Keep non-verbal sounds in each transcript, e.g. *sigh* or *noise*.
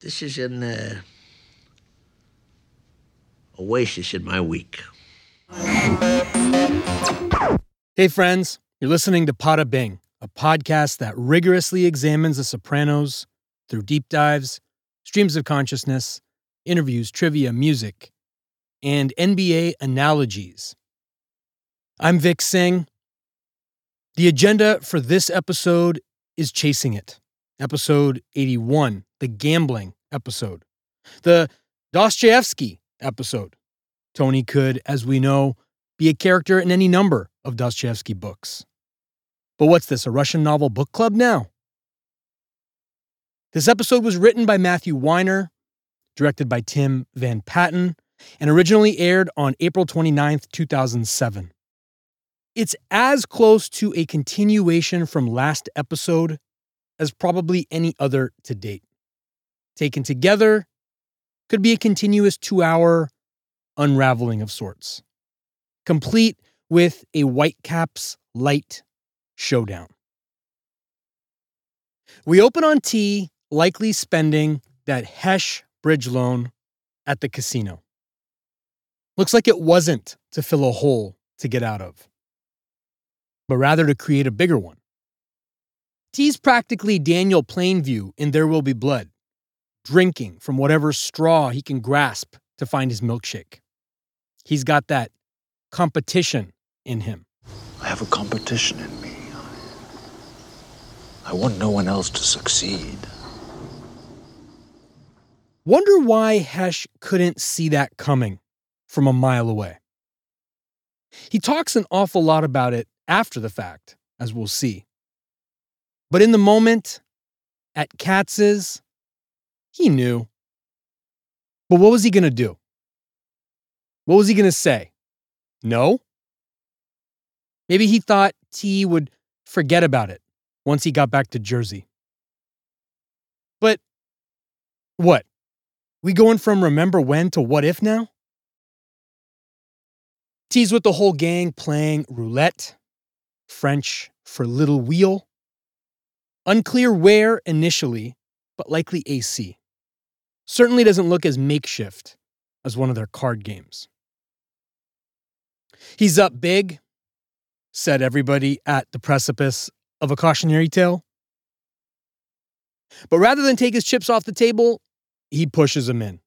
This is an uh, oasis in my week. Hey, friends, you're listening to Pada Bing, a podcast that rigorously examines The Sopranos through deep dives, streams of consciousness, interviews, trivia, music, and NBA analogies. I'm Vic Singh. The agenda for this episode is Chasing It, episode 81, the gambling episode, the Dostoevsky episode. Tony could, as we know, be a character in any number of Dostoevsky books. But what's this, a Russian novel book club now? This episode was written by Matthew Weiner, directed by Tim Van Patten, and originally aired on April 29th, 2007. It's as close to a continuation from last episode as probably any other to date. Taken together, could be a continuous two hour unraveling of sorts, complete with a Whitecaps light showdown. We open on T, likely spending that Hesh bridge loan at the casino. Looks like it wasn't to fill a hole to get out of, but rather to create a bigger one. T's practically Daniel Plainview in There Will Be Blood, drinking from whatever straw he can grasp to find his milkshake. He's got that competition in him. I have a competition in me. I want no one else to succeed. Wonder why Hesh couldn't see that coming from a mile away. He talks an awful lot about it after the fact, as we'll see. But in the moment, at Katz's, he knew. But what was he going to do? What was he going to say? No? Maybe he thought T would forget about it once he got back to Jersey. But what? We going from remember when to what if now? T's with the whole gang playing roulette, French for little wheel. Unclear where initially, but likely AC. Certainly doesn't look as makeshift as one of their card games. He's up big, said everybody at the precipice of a cautionary tale. But rather than take his chips off the table, he pushes them in.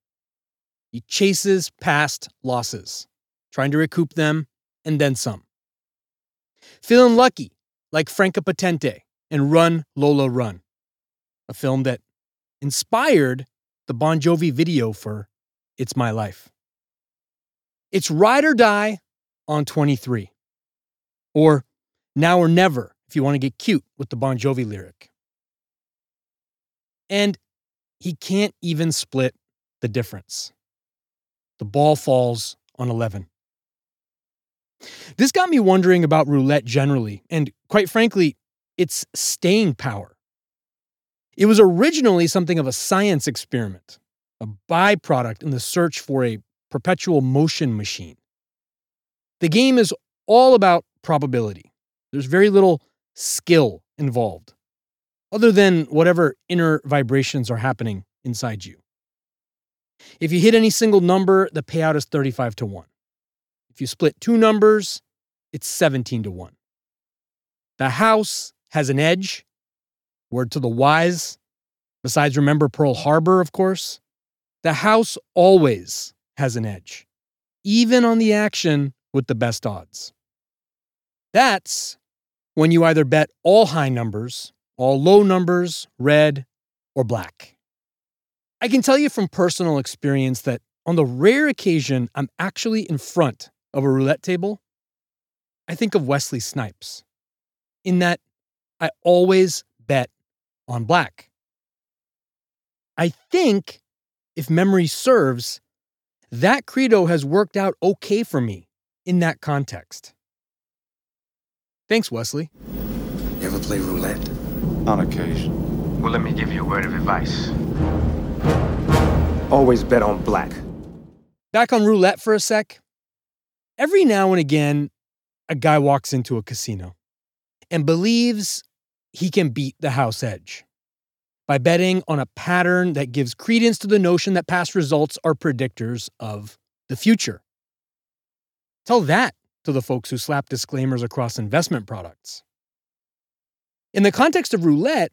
He chases past losses, trying to recoup them and then some. Feeling lucky, like Franka Potente and Run Lola Run, a film that inspired the Bon Jovi video for It's My Life. It's Ride or Die on 23. Or Now or Never, if you want to get cute with the Bon Jovi lyric. And he can't even split the difference. The ball falls on 11. This got me wondering about roulette generally, and quite frankly, its staying power. It was originally something of a science experiment, a byproduct in the search for a perpetual motion machine. The game is all about probability. There's very little skill involved, other than whatever inner vibrations are happening inside you. If you hit any single number, the payout is 35 to 1. If you split two numbers, it's 17 to 1. The house has an edge. Word to the wise. Besides, remember Pearl Harbor, of course. The house always has an edge, even on the action with the best odds. That's when you either bet all high numbers, all low numbers, red, or black. I can tell you from personal experience that on the rare occasion I'm actually in front of a roulette table, I think of Wesley Snipes, in that I always bet on black. I think, if memory serves, that credo has worked out okay for me in that context. Thanks, Wesley. You ever play roulette? On occasion. Well, let me give you a word of advice. Always bet on black. Back on roulette for a sec. Every now and again, a guy walks into a casino and believes he can beat the house edge by betting on a pattern that gives credence to the notion that past results are predictors of the future. Tell that to the folks who slap disclaimers across investment products. In the context of roulette,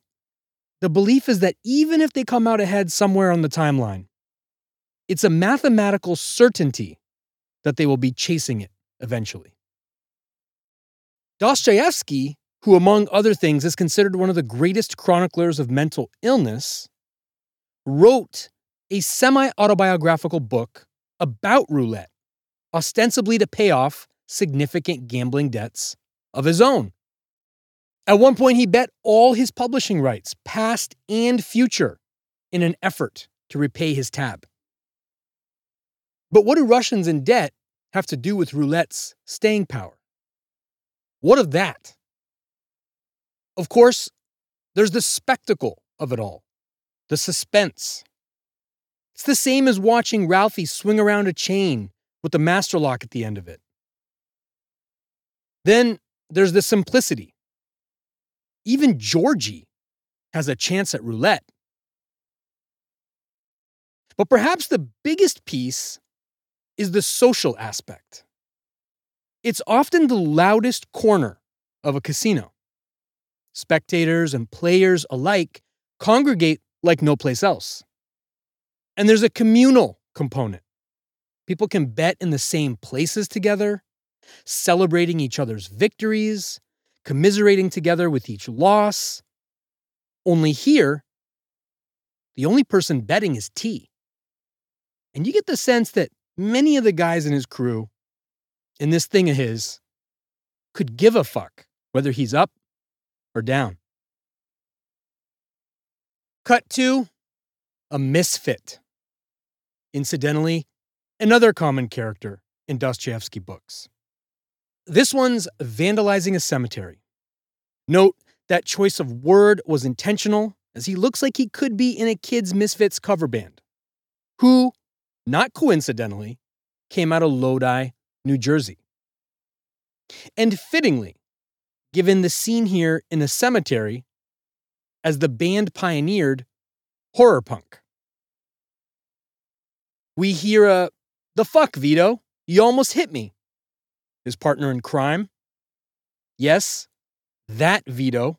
the belief is that even if they come out ahead somewhere on the timeline, it's a mathematical certainty that they will be chasing it eventually. Dostoevsky, who among other things is considered one of the greatest chroniclers of mental illness, wrote a semi autobiographical book about roulette, ostensibly to pay off significant gambling debts of his own. At one point, he bet all his publishing rights, past and future, in an effort to repay his tab. But what do Russians in debt have to do with roulette's staying power? What of that? Of course, there's the spectacle of it all, the suspense. It's the same as watching Ralphie swing around a chain with the master lock at the end of it. Then there's the simplicity. Even Georgie has a chance at roulette. But perhaps the biggest piece is the social aspect. It's often the loudest corner of a casino. Spectators and players alike congregate like no place else. And there's a communal component. People can bet in the same places together, celebrating each other's victories, commiserating together with each loss. Only here, the only person betting is T. And you get the sense that many of the guys in his crew, in this thing of his, could give a fuck whether he's up or down. Cut to a misfit. Incidentally, another common character in Dostoevsky books. This one's vandalizing a cemetery. Note that choice of word was intentional, as he looks like he could be in a Kids Misfits cover band, who, not coincidentally, came out of Lodi, New Jersey. And fittingly, given the scene here in a cemetery, as the band pioneered horror punk. We hear a, the fuck, Vito, you almost hit me. His partner in crime. Yes, that Vito,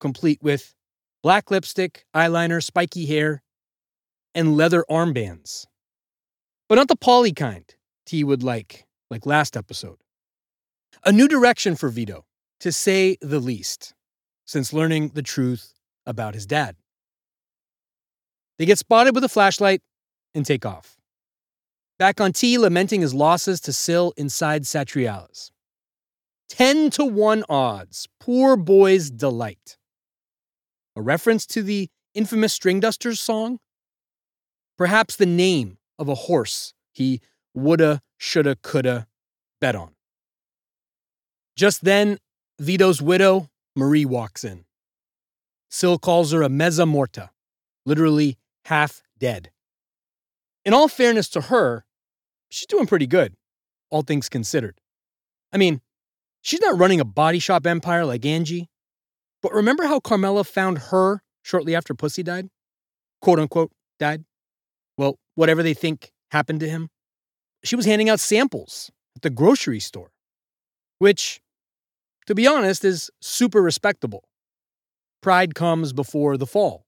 complete with black lipstick, eyeliner, spiky hair, and leather armbands. But not the poly kind T would like, like last episode. A new direction for Vito, to say the least, since learning the truth about his dad. They get spotted with a flashlight and take off. Back on T, lamenting his losses to Sil inside Satriales. 10 to 1 odds. Poor boy's delight. A reference to the infamous Stringdusters song? Perhaps the name of a horse he woulda, shoulda, coulda bet on. Just then, Vito's widow, Marie, walks in. Sil calls her a mezza morta, literally half dead. In all fairness to her, she's doing pretty good, all things considered. I mean, she's not running a body shop empire like Angie, but remember how Carmela found her shortly after Pussy died? Quote unquote, died? Well, whatever they think happened to him. She was handing out samples at the grocery store, which, to be honest, is super respectable. Pride comes before the fall.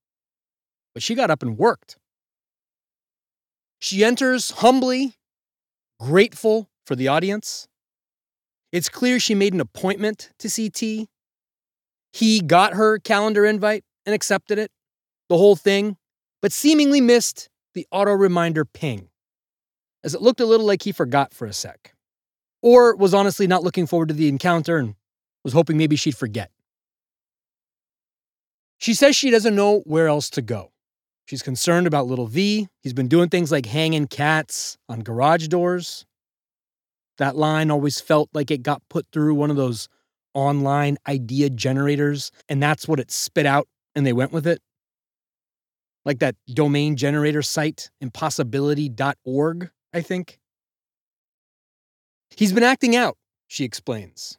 But she got up and worked. She enters humbly, grateful for the audience. It's clear she made an appointment to see T. He got her calendar invite and accepted it, the whole thing, but seemingly missed the auto reminder ping, as it looked a little like he forgot for a sec. Or was honestly not looking forward to the encounter and was hoping maybe she'd forget. She says she doesn't know where else to go. She's concerned about little V. He's been doing things like hanging cats on garage doors. That line always felt like it got put through one of those online idea generators, and that's what it spit out, and they went with it. Like that domain generator site, impossibility.org, I think. He's been acting out, she explains,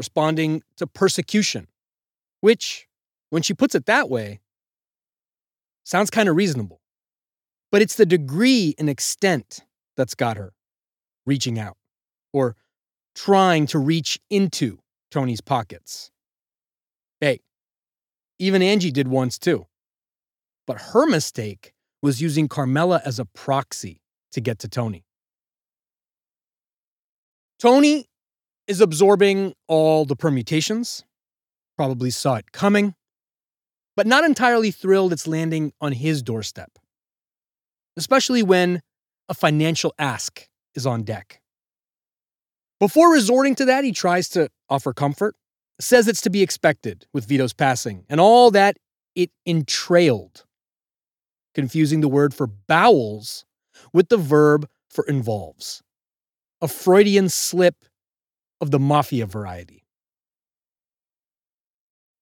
responding to persecution, which, when she puts it that way, Sounds kind of reasonable. But it's the degree and extent that's got her reaching out or trying to reach into Tony's pockets. Hey, even Angie did once too. But her mistake was using Carmela as a proxy to get to Tony. Tony is absorbing all the permutations, probably saw it coming, but not entirely thrilled it's landing on his doorstep, especially when a financial ask is on deck. Before resorting to that, he tries to offer comfort, says it's to be expected with Vito's passing and all that it entrailed, confusing the word for bowels with the verb for involves. A Freudian slip of the mafia variety.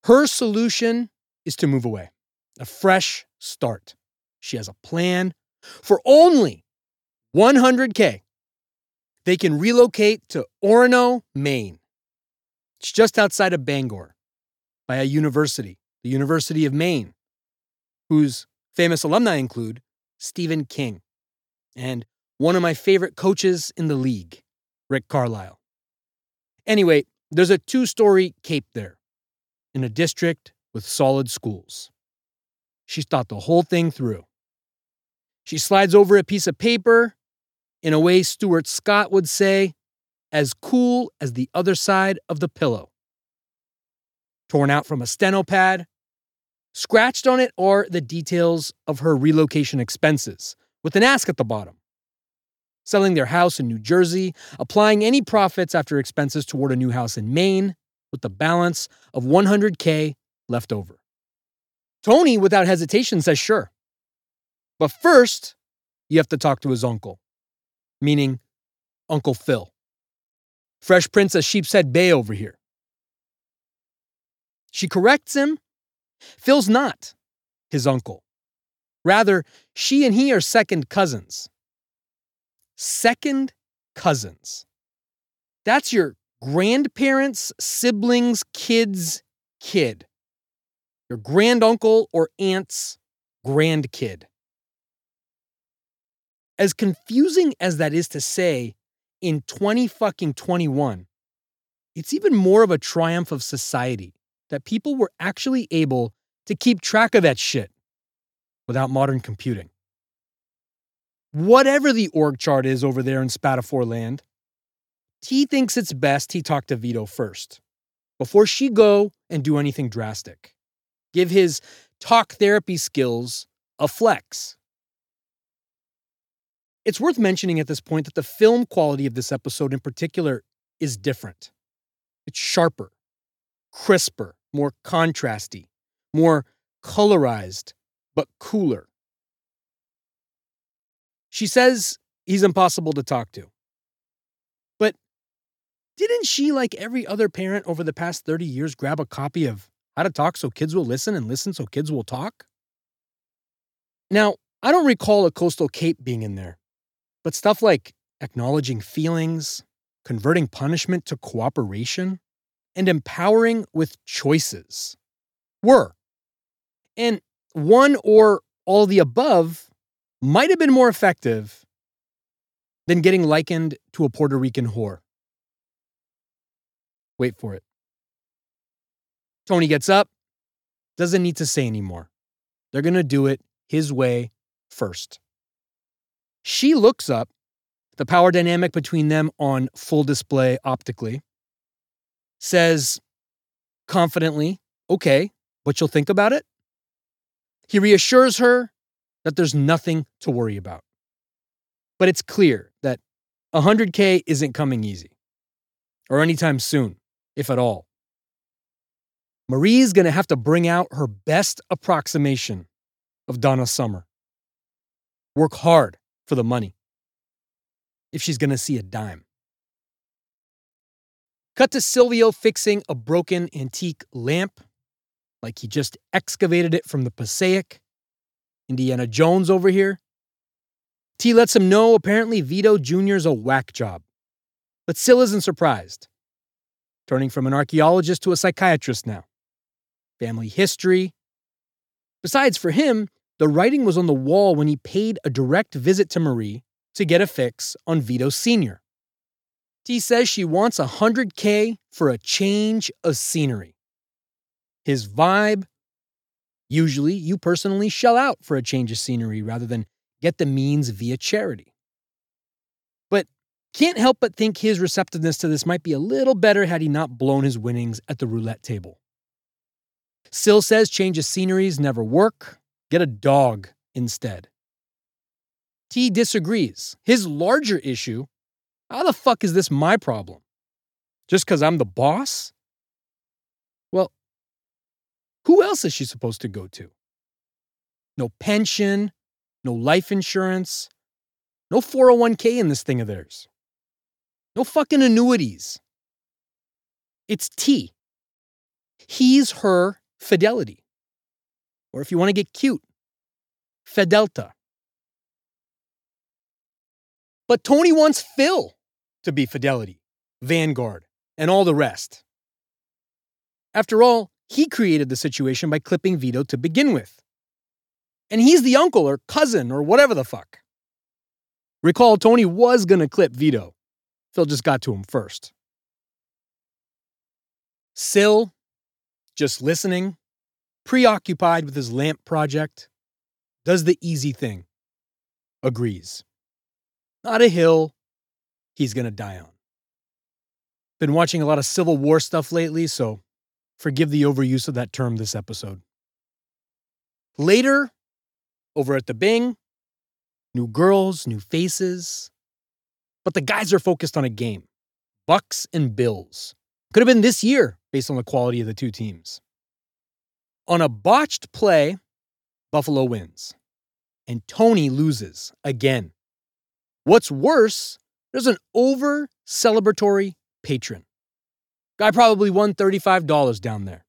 Her solution is to move away, a fresh start. She has a plan for only 100K. They can relocate to Orono, Maine. It's just outside of Bangor by a university, the University of Maine, whose famous alumni include Stephen King and one of my favorite coaches in the league, Rick Carlisle. Anyway, there's a two story cape there in a district with solid schools. She's thought the whole thing through. She slides over a piece of paper in a way Stuart Scott would say, as cool as the other side of the pillow. Torn out from a steno pad, scratched on it are the details of her relocation expenses, with an ask at the bottom. Selling their house in New Jersey, applying any profits after expenses toward a new house in Maine, with the balance of 100K left over. Tony, without hesitation, says sure. But first, you have to talk to his uncle, meaning Uncle Phil. Fresh Prince of Sheepshead Bay over here. She corrects him. Phil's not his uncle. Rather, she and he are second cousins. Second cousins. That's your grandparents, siblings, kids, kid. Your granduncle or aunt's grandkid. As confusing as that is to say, in 20 fucking 21, it's even more of a triumph of society that people were actually able to keep track of that shit without modern computing. Whatever the org chart is over there in Spatafore land, T thinks it's best he talk to Vito first, before she go and do anything drastic. Give his talk therapy skills a flex. It's worth mentioning at this point that the film quality of this episode in particular is different. It's sharper, crisper, more contrasty, more colorized, but cooler. She says he's impossible to talk to. But didn't she, like every other parent over the past 30 years, grab a copy of How to Talk So Kids Will Listen and Listen So Kids Will Talk? Now, I don't recall a coastal cape being in there, but stuff like acknowledging feelings, converting punishment to cooperation, and empowering with choices were. And one or all the above might have been more effective than getting likened to a Puerto Rican whore. Wait for it. Tony gets up, doesn't need to say anymore. They're going to do it his way first. She looks up, the power dynamic between them on full display optically, says confidently, okay, but you'll think about it? He reassures her that there's nothing to worry about. But it's clear that 100K isn't coming easy, or anytime soon, if at all. Marie's gonna have to bring out her best approximation of Donna Summer. Work hard for the money if she's gonna see a dime. Cut to Silvio fixing a broken antique lamp, like he just excavated it from the Passaic. Indiana Jones over here. T lets him know apparently Vito Jr.'s a whack job. But Sil isn't surprised. Turning from an archaeologist to a psychiatrist now. Family history. Besides, for him, the writing was on the wall when he paid a direct visit to Marie to get a fix on Vito Sr. T says she wants 100K for a change of scenery. His vibe usually, you personally shell out for a change of scenery rather than get the means via charity. But can't help but think his receptiveness to this might be a little better had he not blown his winnings at the roulette table. Sil says change of sceneries never work. Get a dog instead. T disagrees. His larger issue how the fuck is this my problem? Just because I'm the boss? Who else is she supposed to go to? No pension, no life insurance, no 401k in this thing of theirs, no fucking annuities. It's T. He's her fidelity. Or if you want to get cute, Fidelta. But Tony wants Phil to be Fidelity, Vanguard, and all the rest. After all, he created the situation by clipping Vito to begin with. And he's the uncle or cousin or whatever the fuck. Recall, Tony was going to clip Vito. Phil just got to him first. Sil, just listening, preoccupied with his lamp project, does the easy thing. Agrees. Not a hill he's going to die on. Been watching a lot of Civil War stuff lately, so forgive the overuse of that term this episode. Later, over at the Bing, new girls, new faces. But the guys are focused on a game Bucs and Bills. Could have been this year based on the quality of the two teams. On a botched play, Buffalo wins. And Tony loses again. What's worse, there's an over celebratory patron. Guy probably won $35 down there.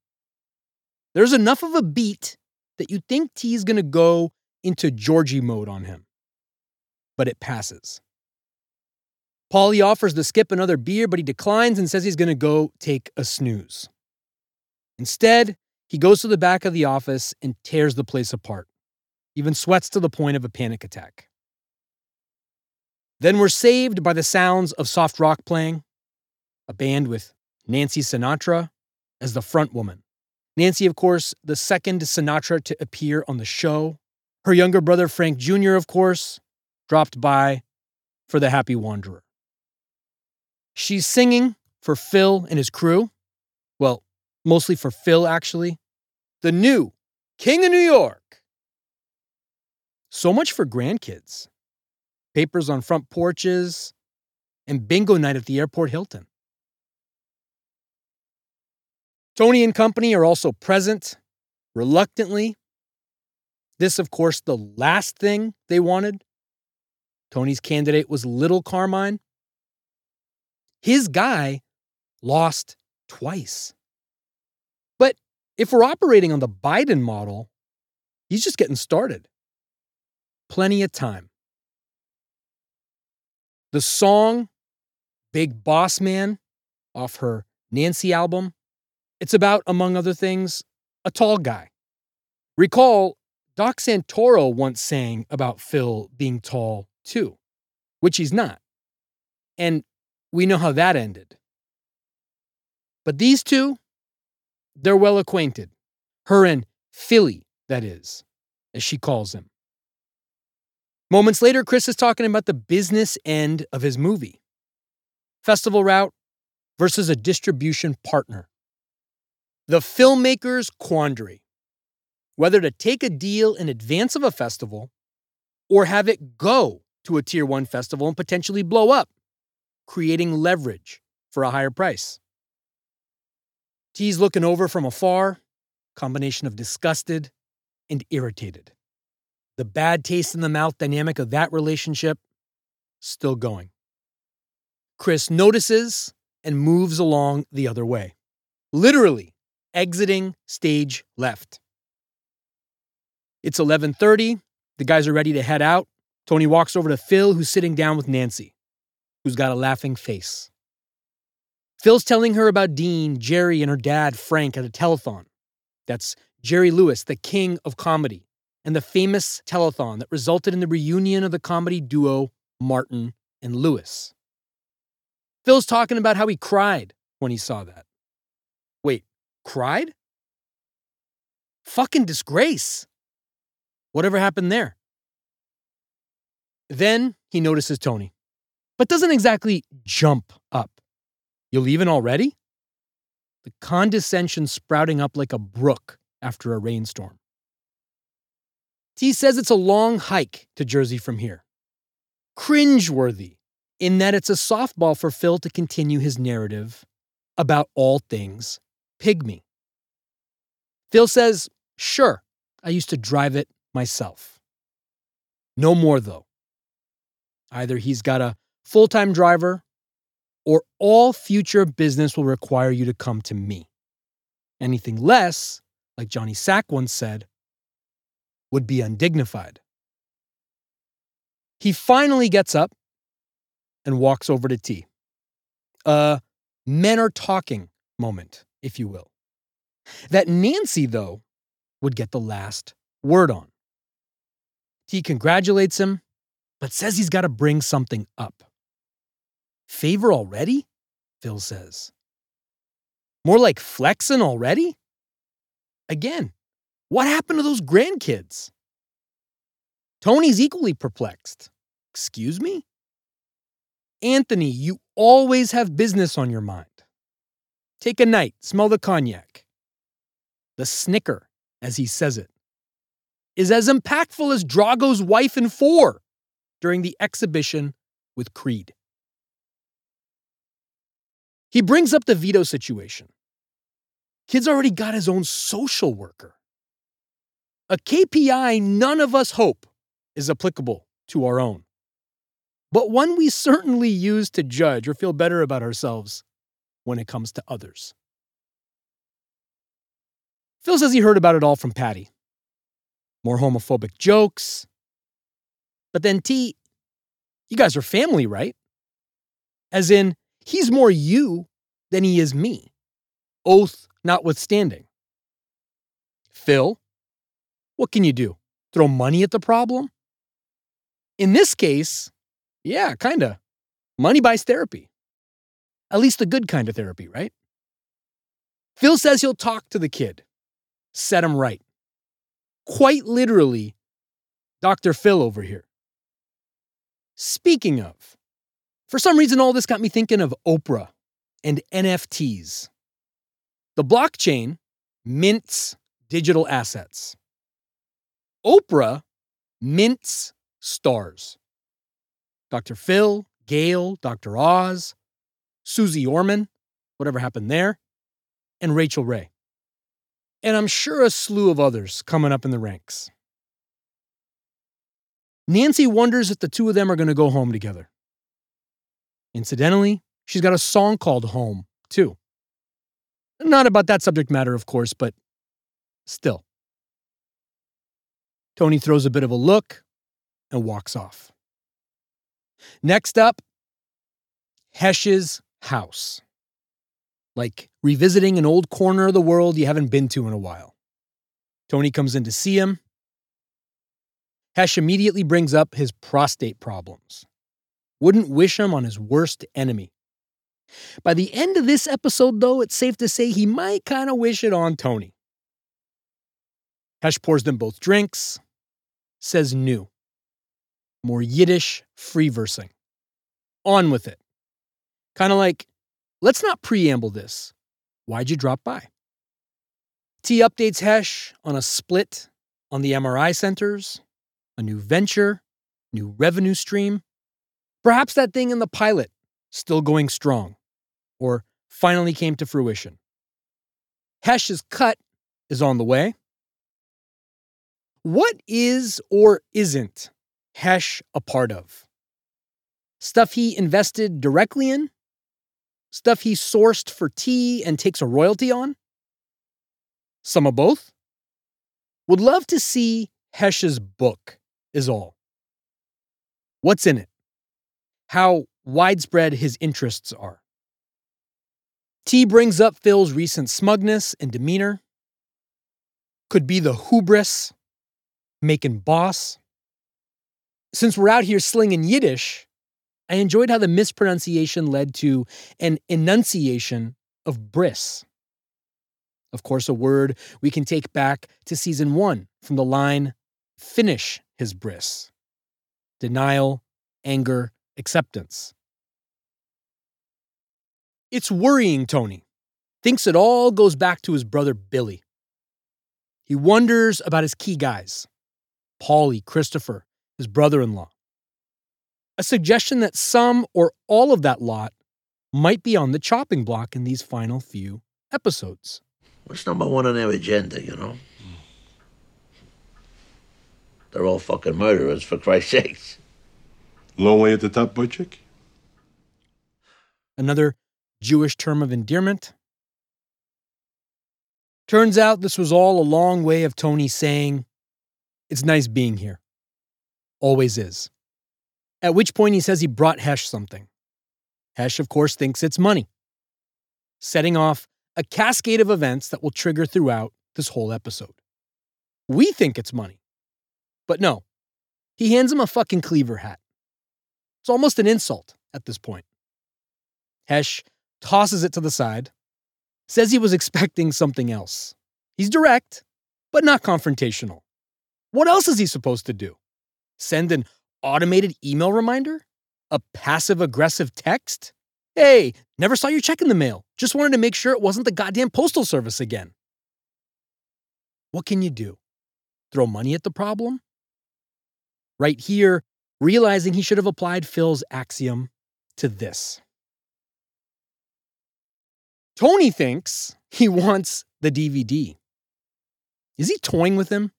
There's enough of a beat that you think T is gonna go into Georgie mode on him. But it passes. Paulie offers to skip another beer, but he declines and says he's gonna go take a snooze. Instead, he goes to the back of the office and tears the place apart, even sweats to the point of a panic attack. Then we're saved by the sounds of soft rock playing, a band with Nancy Sinatra as the front woman. Nancy, of course, the second Sinatra to appear on the show. Her younger brother, Frank Jr., of course, dropped by for the Happy Wanderer. She's singing for Phil and his crew. Well, mostly for Phil, actually. The new King of New York. So much for grandkids. Papers on front porches, and bingo night at the airport Hilton. Tony and company are also present, reluctantly. This, of course, the last thing they wanted. Tony's candidate was Little Carmine. His guy lost twice. But if we're operating on the Biden model, he's just getting started. Plenty of time. The song Big Boss Man off her Nancy album, it's about, among other things, a tall guy. Recall, Doc Santoro once sang about Phil being tall too, which he's not. And we know how that ended. But these two, they're well acquainted. Her and Philly, that is, as she calls him. Moments later, Chris is talking about the business end of his movie festival route versus a distribution partner. The filmmaker's quandary whether to take a deal in advance of a festival or have it go to a tier one festival and potentially blow up, creating leverage for a higher price. T's looking over from afar, combination of disgusted and irritated. The bad taste in the mouth dynamic of that relationship still going. Chris notices and moves along the other way, literally exiting stage left. It's 11:30. The guys are ready to head out. Tony walks over to Phil who's sitting down with Nancy, who's got a laughing face. Phil's telling her about Dean, Jerry, and her dad, Frank, at a telethon. That's Jerry Lewis, the king of comedy, and the famous telethon that resulted in the reunion of the comedy duo Martin and Lewis. Phil's talking about how he cried when he saw that. Wait, cried? Fucking disgrace. Whatever happened there? Then he notices Tony, but doesn't exactly jump up. You leaving already? The condescension sprouting up like a brook after a rainstorm. T says it's a long hike to Jersey from here. Cringeworthy in that it's a softball for Phil to continue his narrative about all things pygmy. Phil says, Sure, I used to drive it myself. No more, though. Either he's got a full time driver, or all future business will require you to come to me. Anything less, like Johnny Sack once said, would be undignified. He finally gets up and walks over to T. A men are talking moment, if you will. That Nancy, though, would get the last word on. T congratulates him, but says he's got to bring something up. Favor already? Phil says. More like flexing already? Again, what happened to those grandkids? Tony's equally perplexed. Excuse me? Anthony, you always have business on your mind. Take a night, smell the cognac. The snicker, as he says it, is as impactful as Drago's wife in four during the exhibition with Creed. He brings up the Vito situation. Kid's already got his own social worker. A KPI none of us hope is applicable to our own, but one we certainly use to judge or feel better about ourselves when it comes to others. Phil says he heard about it all from Patty. More homophobic jokes. But then T, you guys are family, right? As in, he's more you than he is me. Oath notwithstanding. Phil, what can you do? Throw money at the problem? In this case, yeah, kinda. Money buys therapy. At least the good kind of therapy, right? Phil says he'll talk to the kid, set him right. Quite literally, Dr. Phil over here. Speaking of, for some reason, all this got me thinking of Oprah and NFTs. The blockchain mints digital assets. Oprah mints stars. Dr. Phil, Gayle, Dr. Oz, Susie Orman, whatever happened there, and Rachael Ray. And I'm sure a slew of others coming up in the ranks. Nancy wonders if the two of them are going to go home together. Incidentally, she's got a song called Home, too. Not about that subject matter, of course, but still. Tony throws a bit of a look and walks off. Next up, Hesh's house. Like revisiting an old corner of the world you haven't been to in a while. Tony comes in to see him. Hesh immediately brings up his prostate problems. Wouldn't wish him on his worst enemy. By the end of this episode, though, it's safe to say he might kind of wish it on Tony. Hesh pours them both drinks, says new. More Yiddish free versing. On with it. Kind of like, let's not preamble this. Why'd you drop by? T updates Hesh on a split on the MRI centers, a new venture, new revenue stream. Perhaps that thing in the pilot still going strong, or finally came to fruition. Hesh's cut is on the way. What is or isn't Hesh a part of? Stuff he invested directly in? Stuff he sourced for tea and takes a royalty on? Some of both? Would love to see Hesh's book, is all. What's in it? How widespread his interests are. T brings up Phil's recent smugness and demeanor. Could be the hubris making boss. Since we're out here slinging Yiddish, I enjoyed how the mispronunciation led to an enunciation of bris. Of course, a word we can take back to season one from the line, finish his bris. Denial, anger, acceptance. It's worrying Tony. Thinks it all goes back to his brother Billy. He wonders about his key guys Paulie, Christopher, his brother in law. A suggestion that some or all of that lot might be on the chopping block in these final few episodes. What's number one on their agenda, you know? They're all fucking murderers, for Christ's sakes. Long way at the top, boy? Another Jewish term of endearment. Turns out this was all a long way of Tony saying, It's nice being here. Always is. At which point he says he brought Hesh something. Hesh, of course, thinks it's money, setting off a cascade of events that will trigger throughout this whole episode. We think it's money. But no, he hands him a fucking cleaver hat. It's almost an insult at this point. Hesh tosses it to the side, says he was expecting something else. He's direct, but not confrontational. What else is he supposed to do? Send an automated email reminder? A passive aggressive text? Hey, never saw your check in the mail. Just wanted to make sure it wasn't the goddamn postal service again. What can you do? Throw money at the problem? Right here, realizing he should have applied Phil's axiom to this. Tony thinks he *laughs* wants the DVD. Is he toying with him?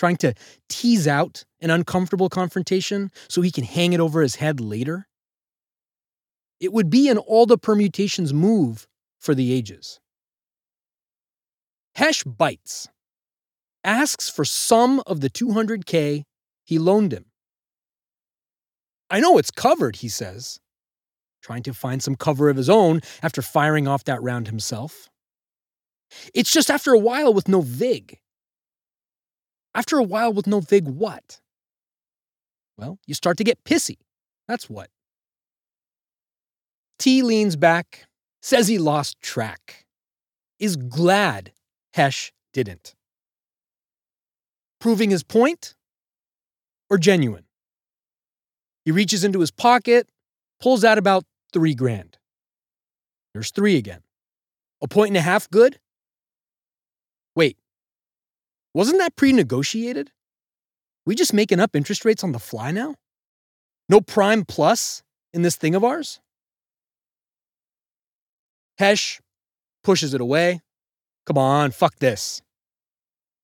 Trying to tease out an uncomfortable confrontation so he can hang it over his head later? It would be an all the permutations move for the ages. Hesh bites, asks for some of the 200K he loaned him. I know it's covered, he says, trying to find some cover of his own after firing off that round himself. It's just after a while with no VIG. After a while with no VIG, what? Well, you start to get pissy. That's what. T leans back, says he lost track, is glad Hesh didn't. Proving his point or genuine? He reaches into his pocket, pulls out about three grand. There's three again. A point and a half good? Wait, wasn't that pre negotiated? We just making up interest rates on the fly now? No prime plus in this thing of ours? Hesh pushes it away. Come on, fuck this.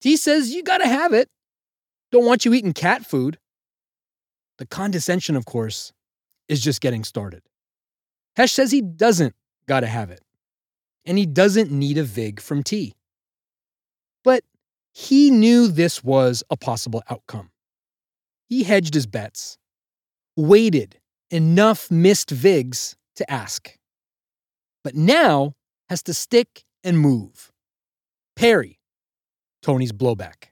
T says you gotta have it. Don't want you eating cat food. The condescension, of course, is just getting started. Hesh says he doesn't gotta have it, and he doesn't need a VIG from T. But he knew this was a possible outcome. He hedged his bets, waited enough missed VIGs to ask, but now has to stick and move. Perry, Tony's blowback.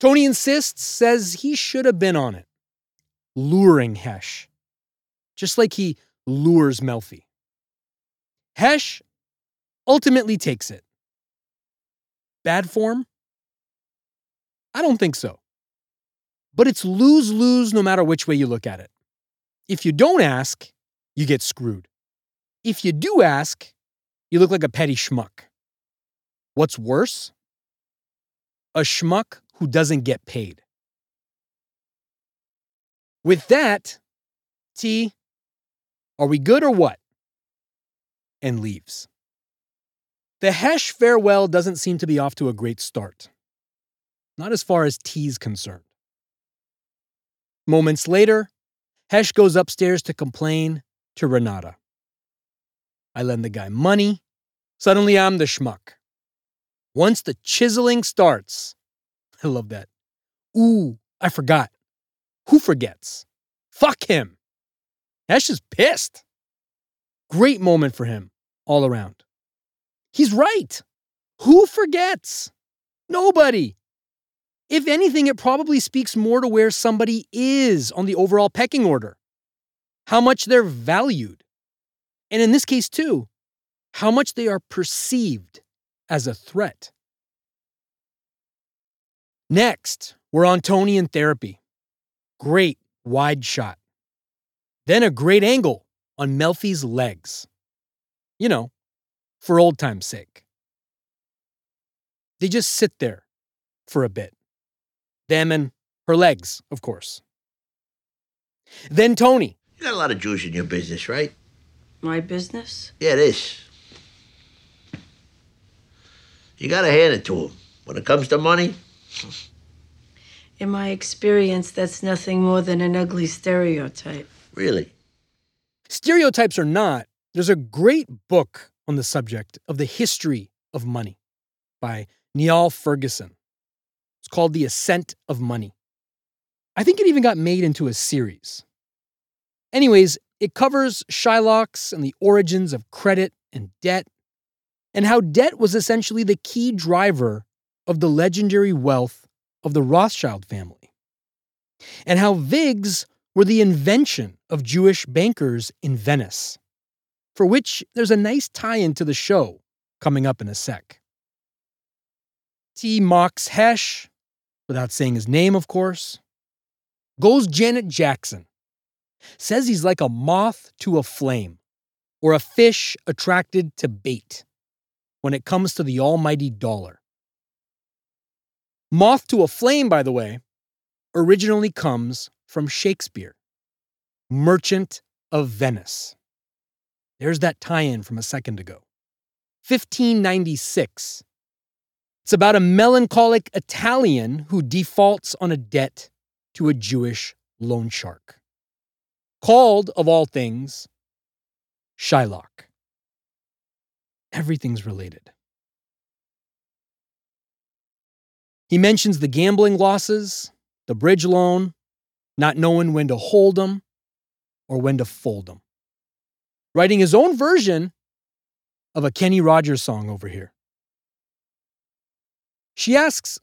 Tony insists, says he should have been on it, luring Hesh, just like he lures Melfi. Hesh ultimately takes it. Bad form? I don't think so. But it's lose lose no matter which way you look at it. If you don't ask, you get screwed. If you do ask, you look like a petty schmuck. What's worse? A schmuck who doesn't get paid. With that, T, are we good or what? And leaves. The Hesh farewell doesn't seem to be off to a great start. Not as far as T's concerned. Moments later, Hesh goes upstairs to complain to Renata. I lend the guy money. Suddenly I'm the schmuck. Once the chiseling starts, *laughs* I love that. Ooh, I forgot. Who forgets? Fuck him. Hesh is pissed. Great moment for him all around. He's right. Who forgets? Nobody. If anything, it probably speaks more to where somebody is on the overall pecking order, how much they're valued, and in this case, too, how much they are perceived as a threat. Next, we're on Tony in therapy. Great wide shot. Then a great angle on Melfi's legs. You know, for old time's sake. They just sit there for a bit. Them and her legs, of course. Then Tony. You got a lot of Jews in your business, right? My business? Yeah, it is. You gotta hand it to 'em. When it comes to money, *laughs* In my experience, that's nothing more than an ugly stereotype. really. Stereotypes or not, there's a great book on the subject of the history of money by Niall Ferguson. It's called The Ascent of Money. I think it even got made into a series. Anyways, it covers Shylocks and the origins of credit and debt, and how debt was essentially the key driver of the legendary wealth of the Rothschild family, and how VIGs were the invention of Jewish bankers in Venice, for which there's a nice tie in to the show coming up in a sec. T. mocks Hesh, without saying his name, of course, goes Janet Jackson, says he's like a moth to a flame, or a fish attracted to bait when it comes to the almighty dollar. Moth to a flame, by the way, originally comes from Shakespeare, Merchant of Venice. There's that tie in from a second ago. 1596. It's about a melancholic Italian who defaults on a debt to a Jewish loan shark. Called, of all things, Shylock. Everything's related. He mentions the gambling losses, the bridge loan, not knowing when to hold them or when to fold them. Writing his own version of a Kenny Rogers song over here. She asks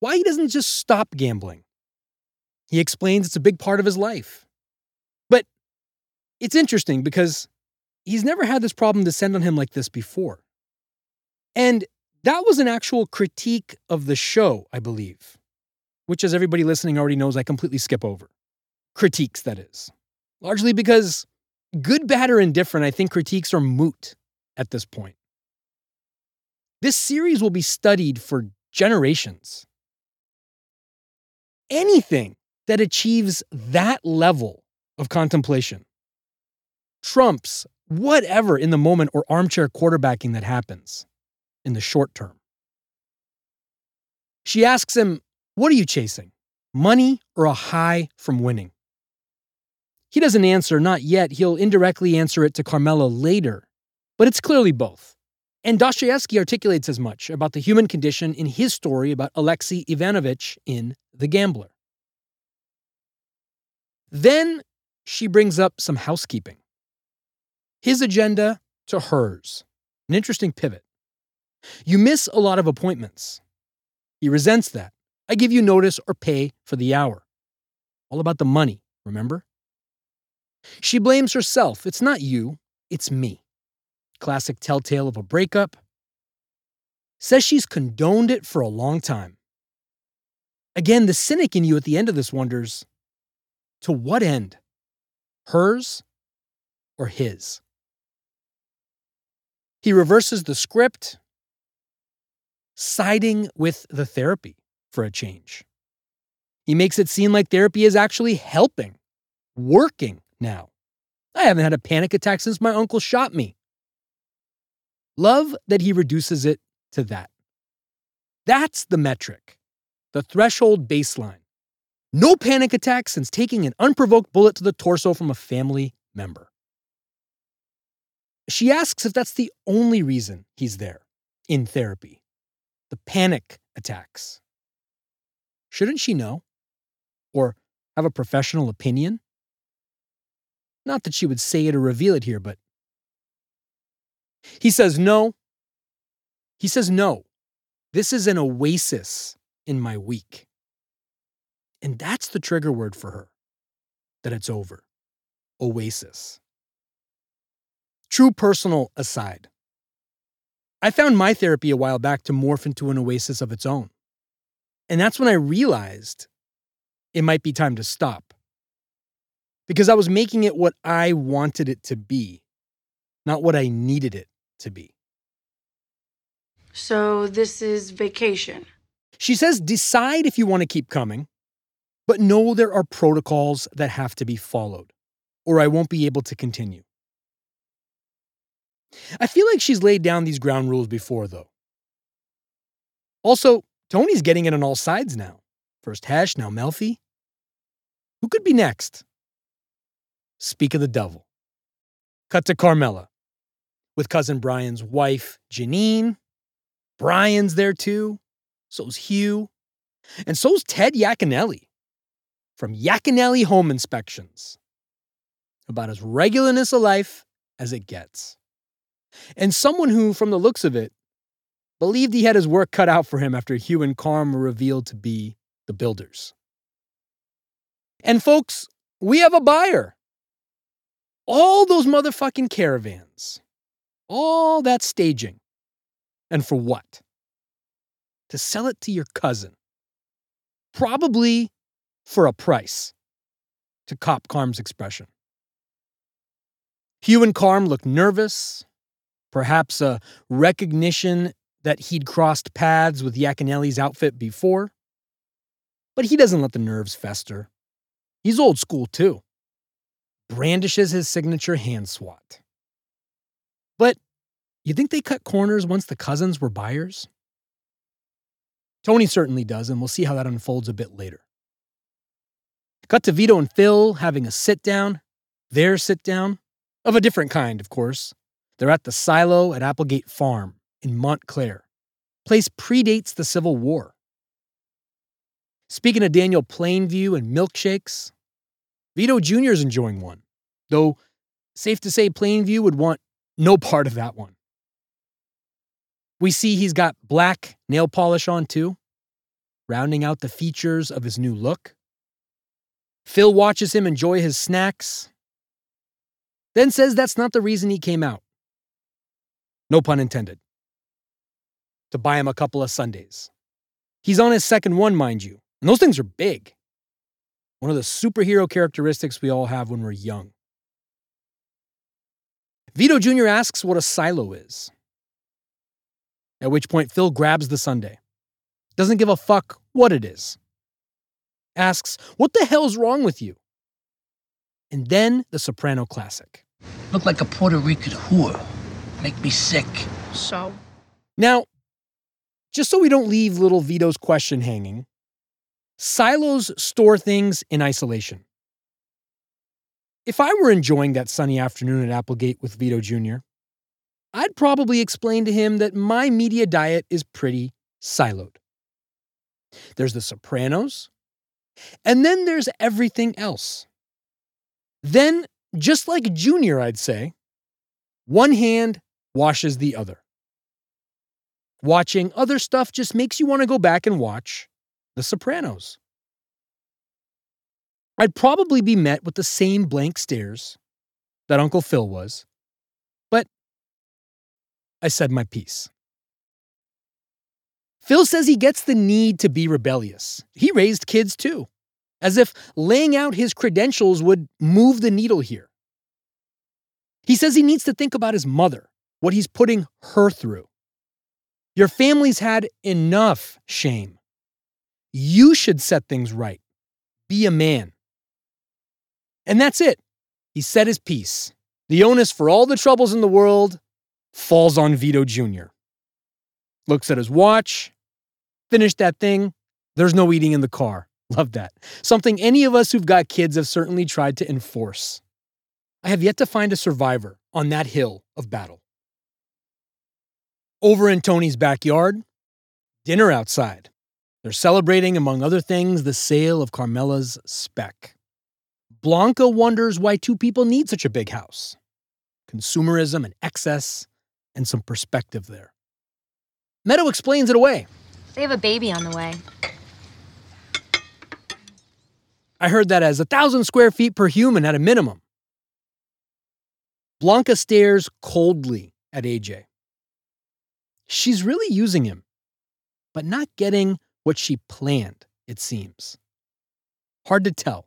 why he doesn't just stop gambling. He explains it's a big part of his life. But it's interesting because he's never had this problem descend on him like this before. And that was an actual critique of the show, I believe, which, as everybody listening already knows, I completely skip over. Critiques, that is. Largely because, good, bad, or indifferent, I think critiques are moot at this point. This series will be studied for generations. Anything that achieves that level of contemplation trumps whatever in the moment or armchair quarterbacking that happens in the short term. She asks him, What are you chasing? Money or a high from winning? He doesn't answer, not yet. He'll indirectly answer it to Carmela later, but it's clearly both. And Dostoevsky articulates as much about the human condition in his story about Alexei Ivanovich in The Gambler. Then she brings up some housekeeping. His agenda to hers. An interesting pivot. You miss a lot of appointments. He resents that. I give you notice or pay for the hour. All about the money, remember? She blames herself. It's not you, it's me. Classic telltale of a breakup. Says she's condoned it for a long time. Again, the cynic in you at the end of this wonders to what end? Hers or his? He reverses the script, siding with the therapy for a change. He makes it seem like therapy is actually helping, working now. I haven't had a panic attack since my uncle shot me. Love that he reduces it to that. That's the metric, the threshold baseline. No panic attack since taking an unprovoked bullet to the torso from a family member. She asks if that's the only reason he's there in therapy the panic attacks. Shouldn't she know? Or have a professional opinion? Not that she would say it or reveal it here, but. He says no. He says no. This is an oasis in my week. And that's the trigger word for her that it's over. Oasis. True personal aside. I found my therapy a while back to morph into an oasis of its own. And that's when I realized it might be time to stop. Because I was making it what I wanted it to be, not what I needed it to be. So this is vacation. She says decide if you want to keep coming, but know there are protocols that have to be followed, or I won't be able to continue. I feel like she's laid down these ground rules before, though. Also, Tony's getting it on all sides now. First Hesh, now Melfi. Who could be next? Speak of the devil. Cut to Carmela, with cousin Brian's wife, Janine. Brian's there too. So's Hugh. And so's Ted Yaconelli from Yaconelli Home Inspections. About as regularness of life as it gets. And someone who, from the looks of it, believed he had his work cut out for him after Hugh and Carm were revealed to be the builders. And folks, we have a buyer. All those motherfucking caravans, all that staging. And for what? To sell it to your cousin. Probably for a price, to cop Carm's expression. Hugh and Carm look nervous, perhaps a recognition that he'd crossed paths with Yaconelli's outfit before. But he doesn't let the nerves fester. He's old school too. Brandishes his signature hand swat. But you think they cut corners once the cousins were buyers? Tony certainly does, and we'll see how that unfolds a bit later. Cut to Vito and Phil having a sit down, their sit down, of a different kind, of course. They're at the silo at Applegate Farm in Montclair. Place predates the Civil War. Speaking of Daniel Plainview and milkshakes, Vito Jr. is enjoying one, though safe to say Plainview would want no part of that one. We see he's got black nail polish on too, rounding out the features of his new look. Phil watches him enjoy his snacks, then says that's not the reason he came out. No pun intended. To buy him a couple of sundaes. He's on his second one, mind you, and those things are big. One of the superhero characteristics we all have when we're young. Vito Jr. asks what a silo is. At which point, Phil grabs the sundae, Doesn't give a fuck what it is asks, What the hell's wrong with you? And then the soprano classic. Look like a Puerto Rican whore. Make me sick. So? Now, just so we don't leave little Vito's question hanging, silos store things in isolation. If I were enjoying that sunny afternoon at Applegate with Vito Jr., I'd probably explain to him that my media diet is pretty siloed. There's The Sopranos, and then there's everything else. Then, just like Junior, I'd say, one hand washes the other. Watching other stuff just makes you want to go back and watch The Sopranos. I'd probably be met with the same blank stares that Uncle Phil was, but I said my piece. Phil says he gets the need to be rebellious. He raised kids too, as if laying out his credentials would move the needle here. He says he needs to think about his mother, what he's putting her through. Your family's had enough shame. You should set things right. Be a man. And that's it. He said his piece. The onus for all the troubles in the world falls on Vito Jr. Looks at his watch, Finished that thing. There's no eating in the car. *laughs* Love that. Something any of us who've got kids have certainly tried to enforce. I have yet to find a survivor on that hill of battle. Over in Tony's backyard, dinner outside. They're celebrating, among other things, the sale of Carmela's spec. Blanca wonders why two people need such a big house. Consumerism and excess, and some perspective there. Meadow explains it away. They have a baby on the way. I heard that as a thousand square feet per human at a minimum. Blanca stares coldly at AJ. She's really using him, but not getting what she planned, it seems. Hard to tell.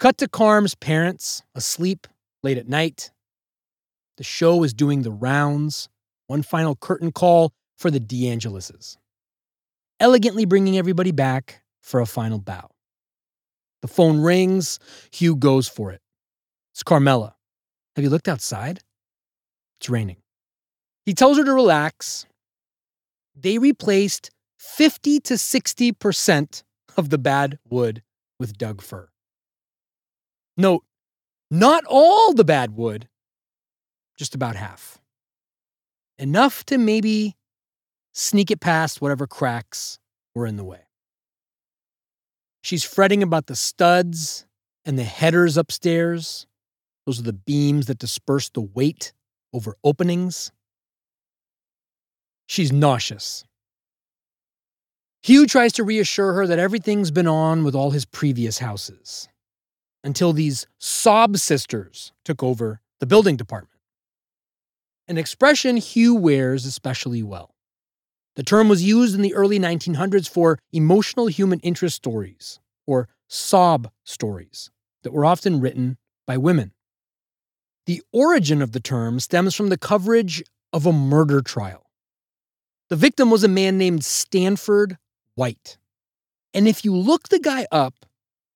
Cut to Carm's parents, asleep late at night. The show is doing the rounds. One final curtain call for the DeAngelises. Elegantly bringing everybody back for a final bow. The phone rings. Hugh goes for it. It's Carmela. Have you looked outside? It's raining. He tells her to relax. They replaced 50 to 60% of the bad wood with Doug fir. Note, not all the bad wood, just about half. Enough to maybe sneak it past whatever cracks were in the way. She's fretting about the studs and the headers upstairs. Those are the beams that disperse the weight over openings. She's nauseous. Hugh tries to reassure her that everything's been on with all his previous houses until these sob sisters took over the building department. An expression Hugh wears especially well. The term was used in the early 1900s for emotional human interest stories, or sob stories, that were often written by women. The origin of the term stems from the coverage of a murder trial. The victim was a man named Stanford White. And if you look the guy up,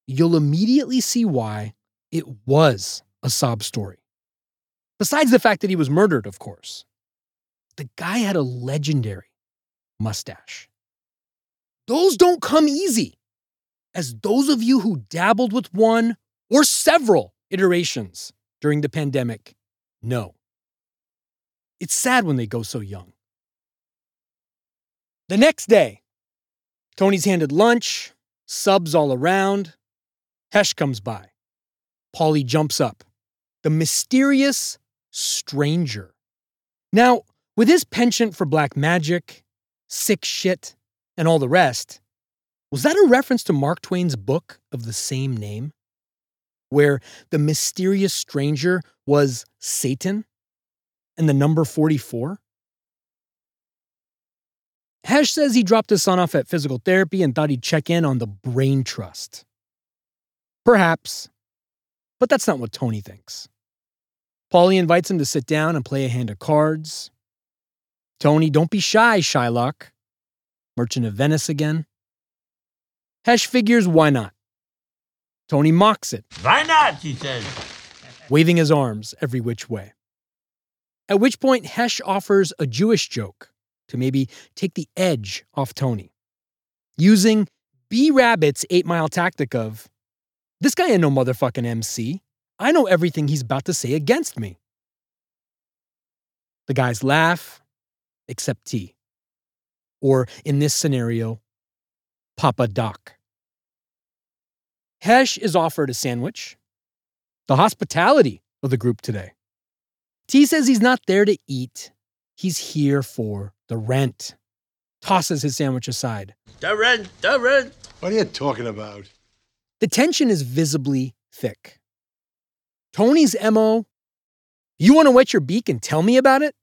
you'll immediately see why it was a sob story. Besides the fact that he was murdered, of course, the guy had a legendary mustache. Those don't come easy, as those of you who dabbled with one or several iterations during the pandemic know. It's sad when they go so young. The next day, Tony's handed lunch, subs all around. Hesh comes by. Paulie jumps up. The mysterious stranger. Now, with his penchant for black magic, sick shit, and all the rest, was that a reference to Mark Twain's book of the same name? Where the mysterious stranger was Satan and the number 44? Hesh says he dropped his son off at physical therapy and thought he'd check in on the brain trust. Perhaps, but that's not what Tony thinks. Paulie invites him to sit down and play a hand of cards. Tony, don't be shy, Shylock. Merchant of Venice again. Hesh figures why not. Tony mocks it. Why not? He says. waving his arms every which way. At which point, Hesh offers a Jewish joke to maybe take the edge off Tony, using B Rabbit's eight mile tactic of this guy ain't no motherfucking MC. I know everything he's about to say against me. The guys laugh, except T. Or in this scenario, Papa Doc. Hesh is offered a sandwich, the hospitality of the group today. T says he's not there to eat, he's here for the rent. Tosses his sandwich aside. The rent, the rent. What are you talking about? The tension is visibly thick. Tony's MO, you want to wet your beak and tell me about it?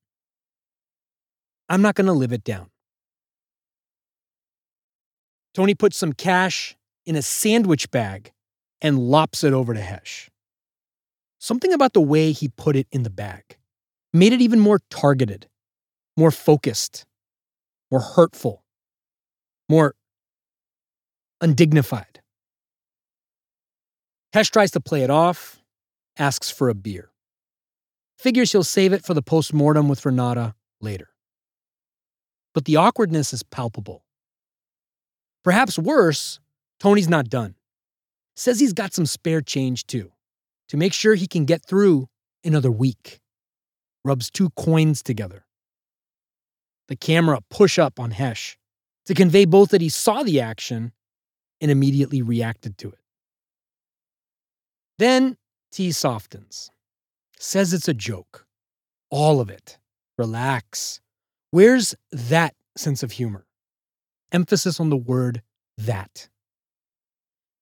I'm not going to live it down. Tony puts some cash in a sandwich bag and lops it over to Hesh. Something about the way he put it in the bag made it even more targeted, more focused, more hurtful, more undignified. Hesh tries to play it off, asks for a beer. Figures he'll save it for the post-mortem with Renata later. But the awkwardness is palpable. Perhaps worse, Tony's not done. Says he's got some spare change too, to make sure he can get through another week. Rubs two coins together. The camera push up on Hesh to convey both that he saw the action and immediately reacted to it. Then T softens, says it's a joke. All of it. Relax. Where's that sense of humor? Emphasis on the word that.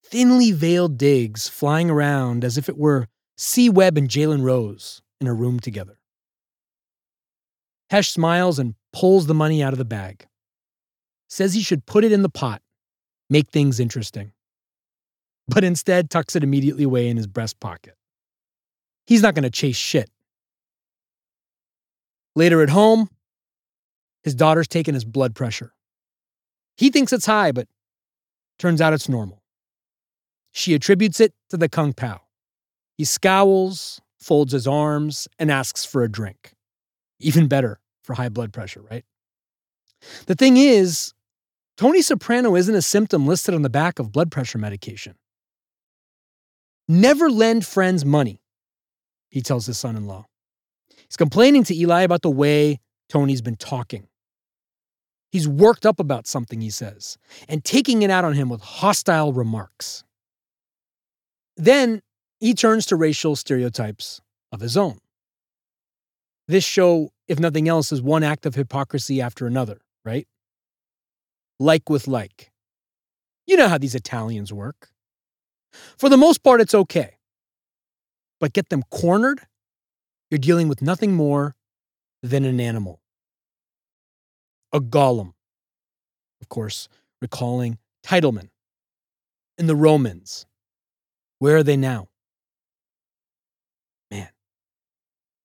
thinly veiled digs flying around as if it were C. Webb and Jalen Rose in a room together. Hesh smiles and pulls the money out of the bag. Says he should put it in the pot, make things interesting. But instead tucks it immediately away in his breast pocket. He's not going to chase shit. Later at home, his daughter's taking his blood pressure. He thinks it's high, but turns out it's normal. She attributes it to the Kung Pao. He scowls, folds his arms, and asks for a drink. Even better for high blood pressure, right? The thing is, Tony Soprano isn't a symptom listed on the back of blood pressure medication. Never lend friends money, he tells his son in law. He's complaining to Eli about the way Tony's been talking. He's worked up about something, he says, and taking it out on him with hostile remarks. Then he turns to racial stereotypes of his own. This show, if nothing else, is one act of hypocrisy after another, right? Like with like. You know how these Italians work. For the most part, it's okay. But get them cornered, you're dealing with nothing more than an animal. A golem. Of course, recalling Teittleman and the Romans. Where are they now? Man,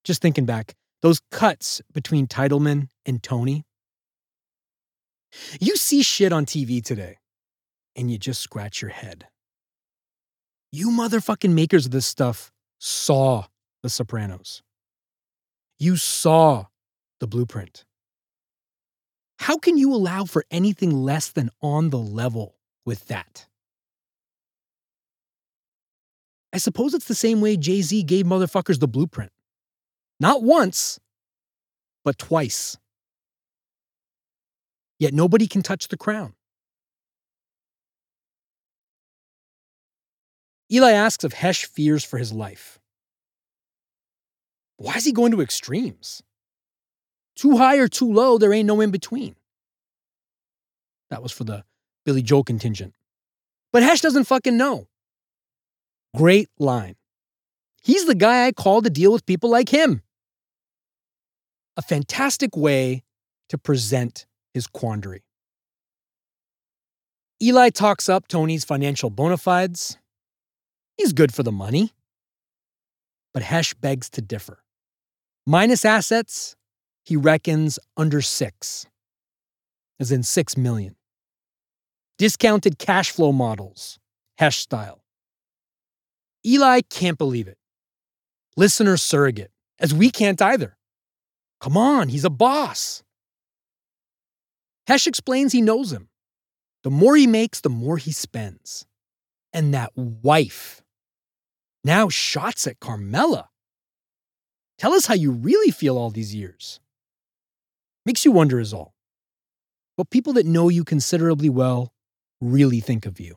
just thinking back, those cuts between Teittleman and Tony. You see shit on TV today, and you just scratch your head. You motherfucking makers of this stuff saw The Sopranos. You saw the blueprint. How can you allow for anything less than on the level with that? I suppose it's the same way Jay Z gave motherfuckers the blueprint. Not once, but twice. Yet nobody can touch the crown. Eli asks if Hesh fears for his life. Why is he going to extremes? Too high or too low, there ain't no in between. That was for the Billy Joel contingent. But Hesh doesn't fucking know. Great line. He's the guy I call to deal with people like him. A fantastic way to present his quandary. Eli talks up Tony's financial bona fides. He's good for the money. But Hesh begs to differ. Minus assets, he reckons under six, as in six million. Discounted cash flow models, Hesh style. Eli can't believe it. Listener surrogate, as we can't either. Come on, he's a boss. Hesh explains he knows him. The more he makes, the more he spends. And that wife. Now shots at Carmela. Tell us how you really feel all these years. Makes you wonder, is all. What people that know you considerably well really think of you.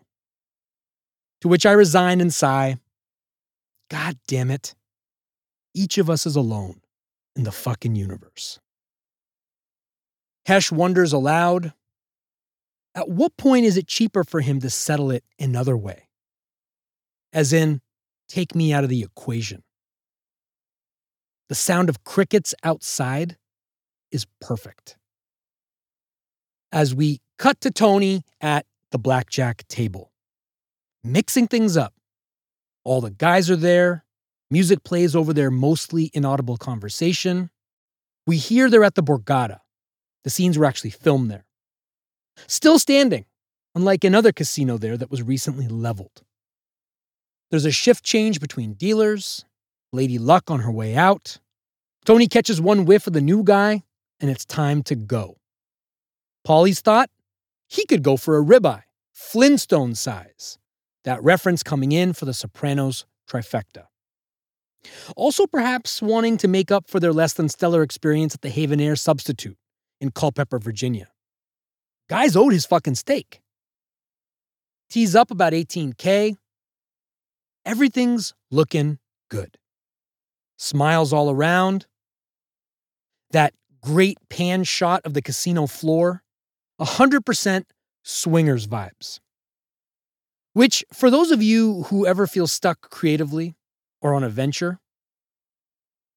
To which I resign and sigh God damn it. Each of us is alone in the fucking universe. Hesh wonders aloud at what point is it cheaper for him to settle it another way? As in, take me out of the equation. The sound of crickets outside is perfect. As we cut to Tony at the blackjack table, mixing things up, all the guys are there. Music plays over their mostly inaudible conversation. We hear they're at the Borgata. The scenes were actually filmed there. Still standing, unlike another casino there that was recently leveled. There's a shift change between dealers, Lady Luck on her way out. Tony catches one whiff of the new guy, and it's time to go. Paulie's thought he could go for a ribeye, Flintstone size. That reference coming in for the Sopranos trifecta. Also, perhaps wanting to make up for their less than stellar experience at the Haven Air Substitute in Culpeper, Virginia. Guy's owed his fucking steak. Tees up about 18K. Everything's looking good. Smiles all around. That great pan shot of the casino floor. 100% swingers vibes. Which, for those of you who ever feel stuck creatively or on a venture,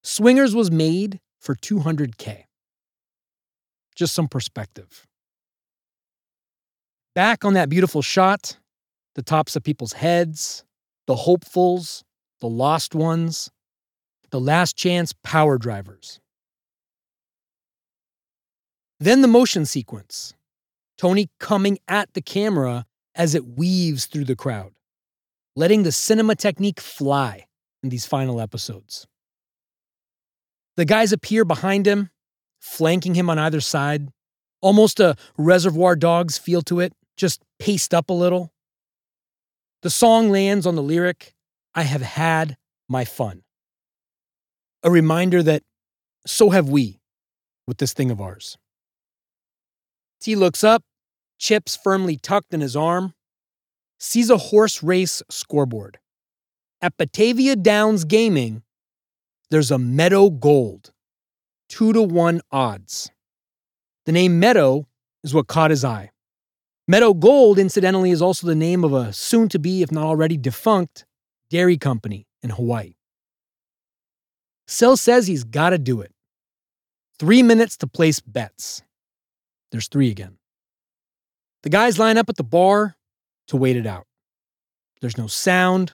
Swingers was made for 200K. Just some perspective. Back on that beautiful shot, the tops of people's heads, the hopefuls, the lost ones, the last chance power drivers. Then the motion sequence Tony coming at the camera as it weaves through the crowd, letting the cinema technique fly in these final episodes. The guys appear behind him, flanking him on either side, almost a reservoir dogs feel to it, just paced up a little. The song lands on the lyric, I have had my fun. A reminder that so have we with this thing of ours. T looks up, chips firmly tucked in his arm, sees a horse race scoreboard. At Batavia Downs Gaming, there's a Meadow Gold, two to one odds. The name Meadow is what caught his eye. Meadow Gold, incidentally, is also the name of a soon to be, if not already defunct, dairy company in Hawaii. Sil says he's got to do it. Three minutes to place bets. There's three again. The guys line up at the bar to wait it out. There's no sound.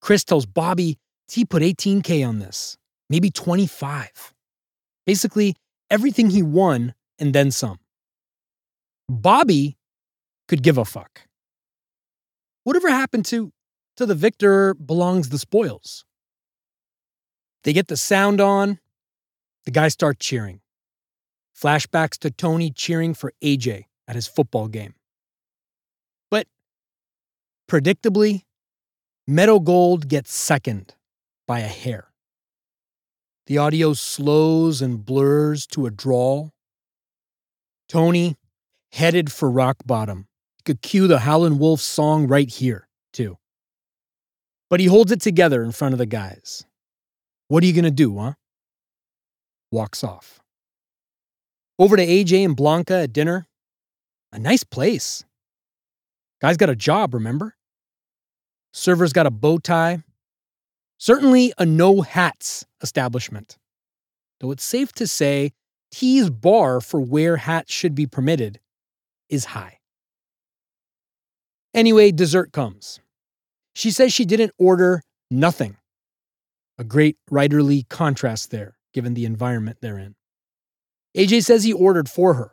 Chris tells Bobby T put 18K on this, maybe 25. Basically, everything he won and then some. Bobby could give a fuck. Whatever happened to to the victor belongs the spoils. They get the sound on, the guys start cheering. Flashbacks to Tony cheering for AJ at his football game. But predictably, Meadow Gold gets second by a hair. The audio slows and blurs to a drawl. Tony headed for rock bottom. Could cue the Howlin' Wolf song right here, too. But he holds it together in front of the guys. What are you going to do, huh? Walks off. Over to AJ and Blanca at dinner. A nice place. Guy's got a job, remember? Server's got a bow tie. Certainly a no hats establishment. Though it's safe to say T's bar for where hats should be permitted is high. Anyway, dessert comes. She says she didn't order nothing. A great writerly contrast there, given the environment they're in. AJ says he ordered for her.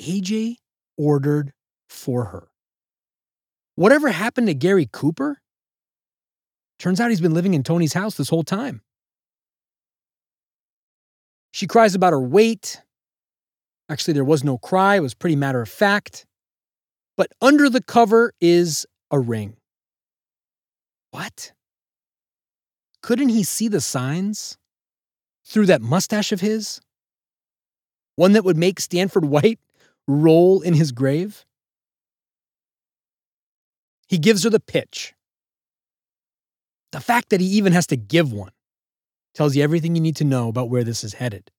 AJ ordered for her. Whatever happened to Gary Cooper? Turns out he's been living in Tony's house this whole time. She cries about her weight. Actually, there was no cry, it was pretty matter of fact. But under the cover is a ring. What? Couldn't he see the signs? Through that mustache of his? One that would make Stanford *laughs* White roll in his grave? He gives her the pitch. The fact that he even has to give one tells you everything you need to know about where this is headed.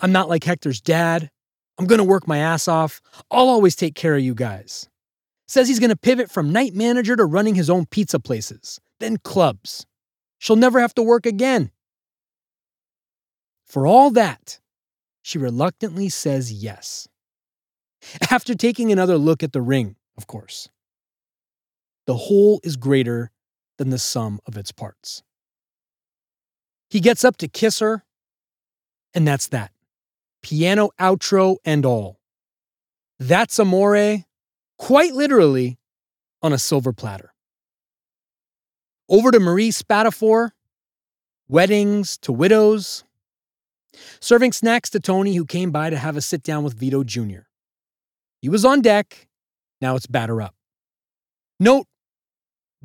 I'm not like Hector's dad. I'm going to work my ass off. I'll always take care of you guys. Says he's going to pivot from night manager to running his own pizza places, then clubs. She'll never have to work again. For all that, she reluctantly says yes. After taking another look at the ring, of course. The whole is greater than the sum of its parts. He gets up to kiss her, and that's that. Piano outro and all. That's Amore, quite literally, on a silver platter. Over to Marie Spatafore, weddings to widows, serving snacks to Tony, who came by to have a sit down with Vito Jr. He was on deck, now it's batter up. Note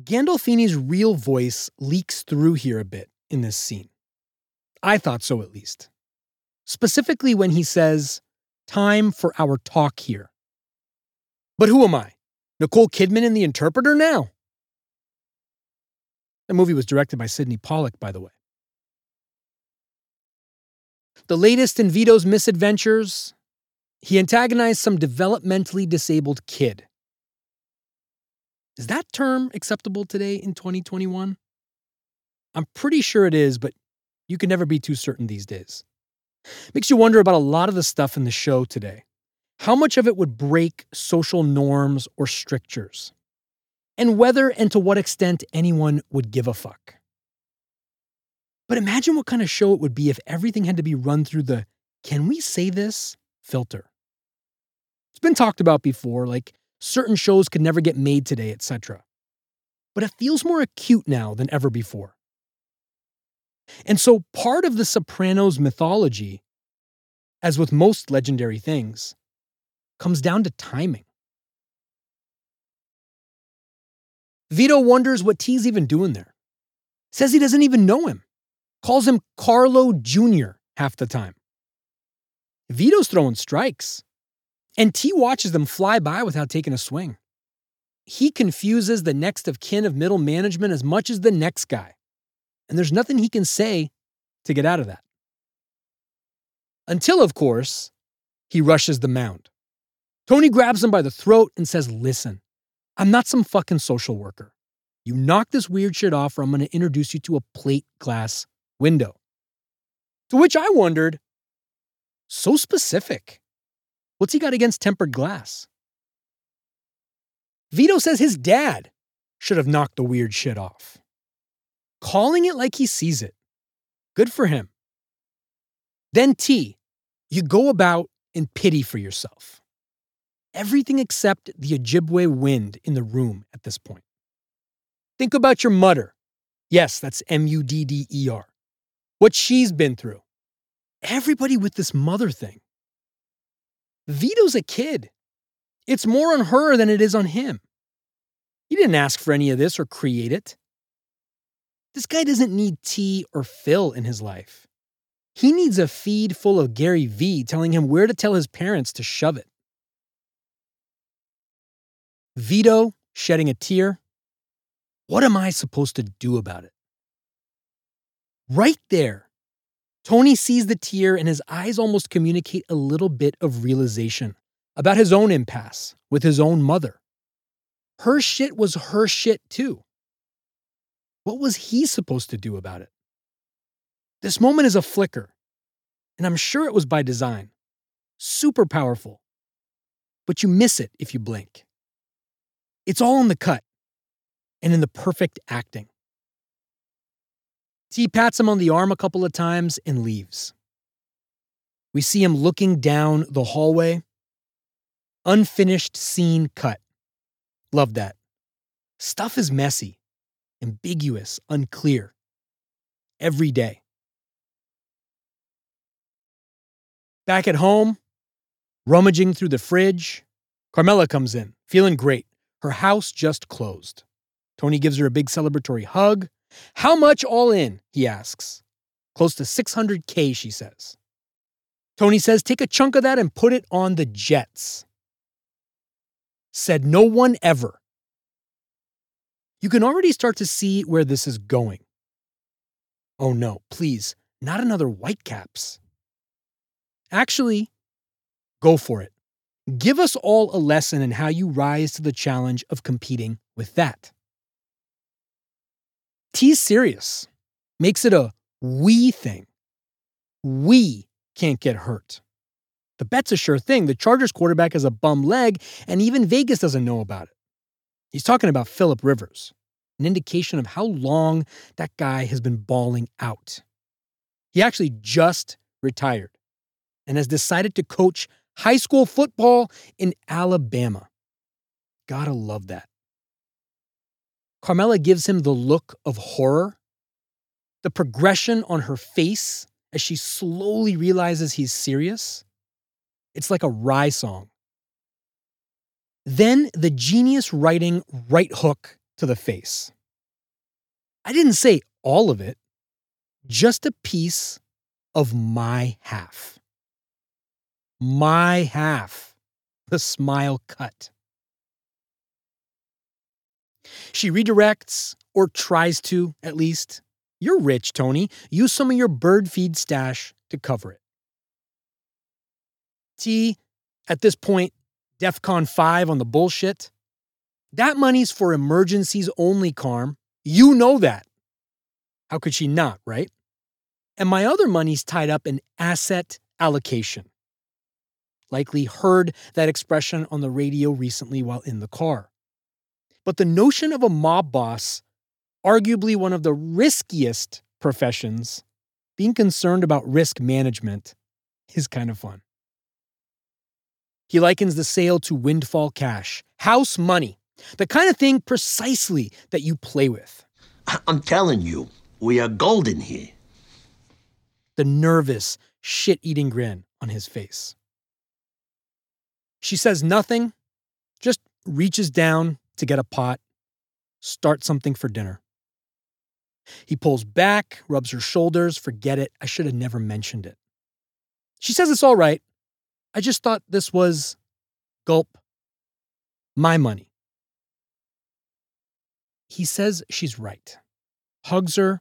Gandolfini's real voice leaks through here a bit in this scene. I thought so, at least. Specifically when he says, Time for our talk here. But who am I? Nicole Kidman in The Interpreter now? The movie was directed by Sydney Pollack, by the way. The latest in Vito's misadventures, he antagonized some developmentally disabled kid Is that term acceptable today in 2021? I'm pretty sure it is, but you can never be too certain these days. Makes you wonder about a lot of the stuff in the show today. How much of it would break social norms or strictures? And whether and to what extent anyone would give a fuck. But imagine what kind of show it would be if everything had to be run through the can we say this filter. It's been talked about before, like certain shows could never get made today, etc. But it feels more acute now than ever before. And so part of the Sopranos mythology, as with most legendary things, comes down to timing. Vito wonders what T's even doing there. Says he doesn't even know him. Calls him Carlo Jr. half the time. Vito's throwing strikes, and T watches them fly by without taking a swing. He confuses the next of kin of middle management as much as the next guy, and there's nothing he can say to get out of that. Until, of course, he rushes the mound. Tony grabs him by the throat and says, Listen, I'm not some fucking social worker. You knock this weird shit off, or I'm going to introduce you to a plate glass window. To which I wondered, so specific. What's he got against tempered glass? Vito says his dad should have knocked the weird shit off. Calling it like he sees it. Good for him. Then T, you go about in pity for yourself. Everything except the Ojibwe wind in the room at this point. Think about your mother. Yes, that's M U D D E R. What she's been through. Everybody with this mother thing. Vito's a kid. It's more on her than it is on him. He didn't ask for any of this or create it. This guy doesn't need T or Phil in his life. He needs a feed full of Gary Vee telling him where to tell his parents to shove it. Vito shedding a tear. What am I supposed to do about it? Right there, Tony sees the tear and his eyes almost communicate a little bit of realization about his own impasse with his own mother. Her shit was her shit too. What was he supposed to do about it? This moment is a flicker, and I'm sure it was by design. Super powerful. But you miss it if you blink. It's all in the cut and in the perfect acting. T pats him on the arm a couple of times and leaves. We see him looking down the hallway. Unfinished scene cut. Love that. Stuff is messy, ambiguous, unclear. Every day. Back at home, rummaging through the fridge, Carmela comes in, feeling great. Her house just closed. Tony gives her a big celebratory hug. How much all in? He asks. Close to 600K, she says. Tony says, take a chunk of that and put it on the Jets. Said no one ever. You can already start to see where this is going. Oh no, please, not another Whitecaps. Actually, go for it. Give us all a lesson in how you rise to the challenge of competing with that. T's serious, makes it a we thing. We can't get hurt. The bet's a sure thing. The Chargers quarterback has a bum leg, and even Vegas doesn't know about it. He's talking about Philip Rivers, an indication of how long that guy has been balling out. He actually just retired and has decided to coach high school football in Alabama. Gotta love that. Carmela gives him the look of horror, the progression on her face as she slowly realizes he's serious. It's like a rye song. Then the genius writing right hook to the face. I didn't say all of it, just a piece of my half. My half. The smile cut. She redirects, or tries to, at least. You're rich, Tony. Use some of your bird feed stash to cover it. T, at this point, DEF CON 5 on the bullshit. That money's for emergencies only, Carm. You know that. How could she not, right? And my other money's tied up in asset allocation. Likely heard that expression on the radio recently while in the car. But the notion of a mob boss, arguably one of the riskiest professions, being concerned about risk management is kind of fun. He likens the sale to windfall cash, house money, the kind of thing precisely that you play with. *laughs* I'm telling you, we are golden here. The nervous, shit eating grin on his face. She says nothing, just reaches down to get a pot, start something for dinner. He pulls back, rubs her shoulders, forget it. I should have never mentioned it. She says it's all right. I just thought this was, gulp, my money. He says she's right, hugs her,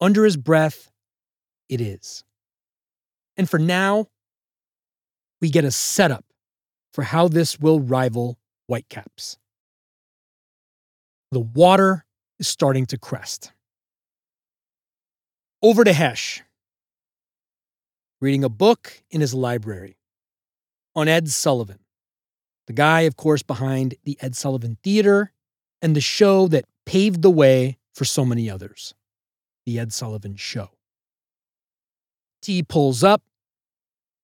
under his breath, it is. And for now, we get a setup for how this will rival Whitecaps. The water is starting to crest. Over to Hesh, reading a book in his library on Ed Sullivan, the guy, of course, behind the Ed Sullivan Theater and the show that paved the way for so many others, The Ed Sullivan Show. T pulls up.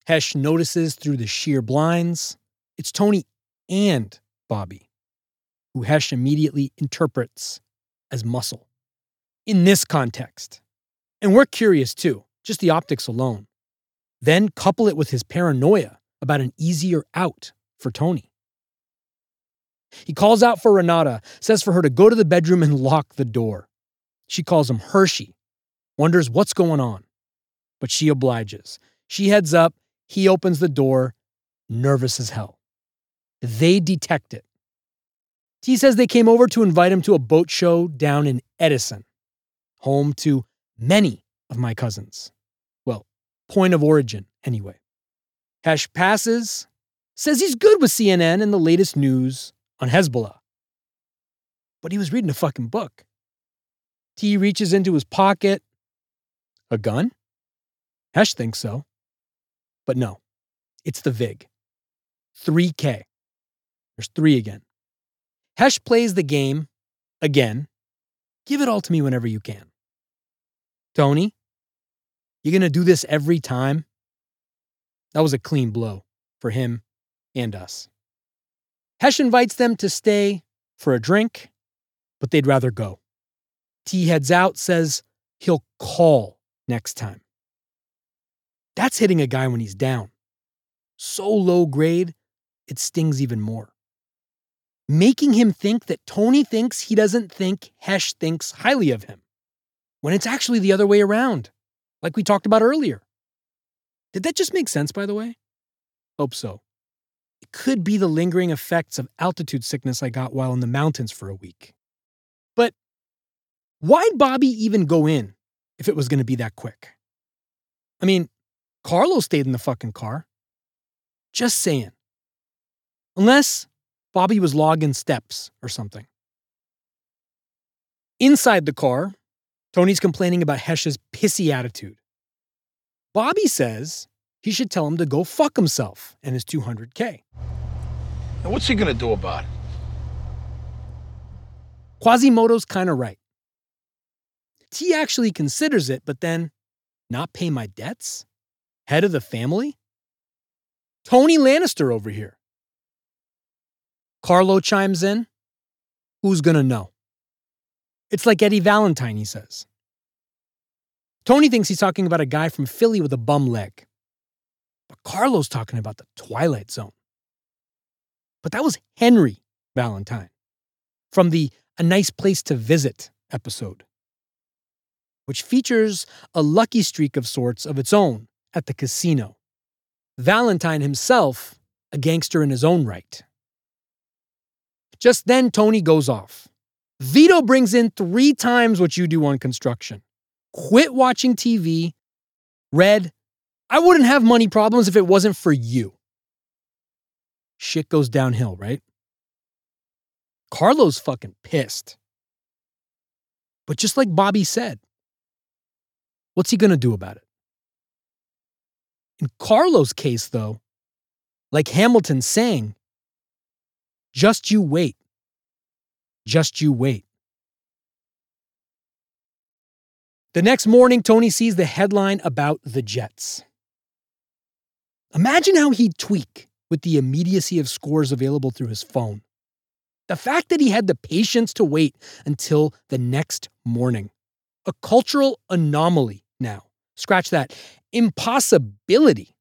Hesh notices through the sheer blinds. It's Tony and Bobby, who Hesh immediately interprets as muscle. In this context, and we're curious too, just the optics alone. Then couple it with his paranoia about an easier out for Tony. He calls out for Renata, says for her to go to the bedroom and lock the door. She calls him Hershey, wonders what's going on, but she obliges. She heads up, he opens the door, nervous as hell. They detect it. T says they came over to invite him to a boat show down in Edison, home to many of my cousins. Well, point of origin, anyway. Hesh passes, says he's good with CNN and the latest news on Hezbollah. But he was reading a fucking book. T reaches into his pocket. A gun? Hesh thinks so. But no, it's the VIG. 3K. There's three again. Hesh plays the game again. Give it all to me whenever you can. Tony, you're going to do this every time? That was a clean blow for him and us. Hesh invites them to stay for a drink, but they'd rather go. T heads out, says he'll call next time. That's hitting a guy when he's down. So low grade, it stings even more. Making him think that Tony thinks he doesn't think Hesh thinks highly of him, when it's actually the other way around, like we talked about earlier. Did that just make sense, by the way? Hope so. It could be the lingering effects of altitude sickness I got while in the mountains for a week. But why'd Bobby even go in if it was going to be that quick? I mean, Carlo stayed in the fucking car. Just saying. Unless Bobby was logging steps or something. Inside the car, Tony's complaining about Hesh's pissy attitude. Bobby says he should tell him to go fuck himself and his 200K. Now, what's he gonna do about it? Quasimodo's kind of right. T actually considers it, but then not pay my debts? Head of the family? Tony Lannister over here. Carlo chimes in. Who's gonna know? It's like Eddie Valentine, he says. Tony thinks he's talking about a guy from Philly with a bum leg. But Carlo's talking about the Twilight Zone. But that was Henry Valentine from the A Nice Place to Visit episode, which features a lucky streak of sorts of its own at the casino. Valentine himself, a gangster in his own right. Just then, Tony goes off. Vito brings in three times what you do on construction. Quit watching TV. Red, I wouldn't have money problems if it wasn't for you. Shit goes downhill, right? Carlo's fucking pissed. But just like Bobby said, what's he to do about it? In Carlo's case, though, like Hamilton sang, just you wait. Just you wait. The next morning, Tony sees the headline about the Jets. Imagine how he'd tweak with the immediacy of scores available through his phone. The fact that he had the patience to wait until the next morning. A cultural anomaly now. Scratch that. Impossibility.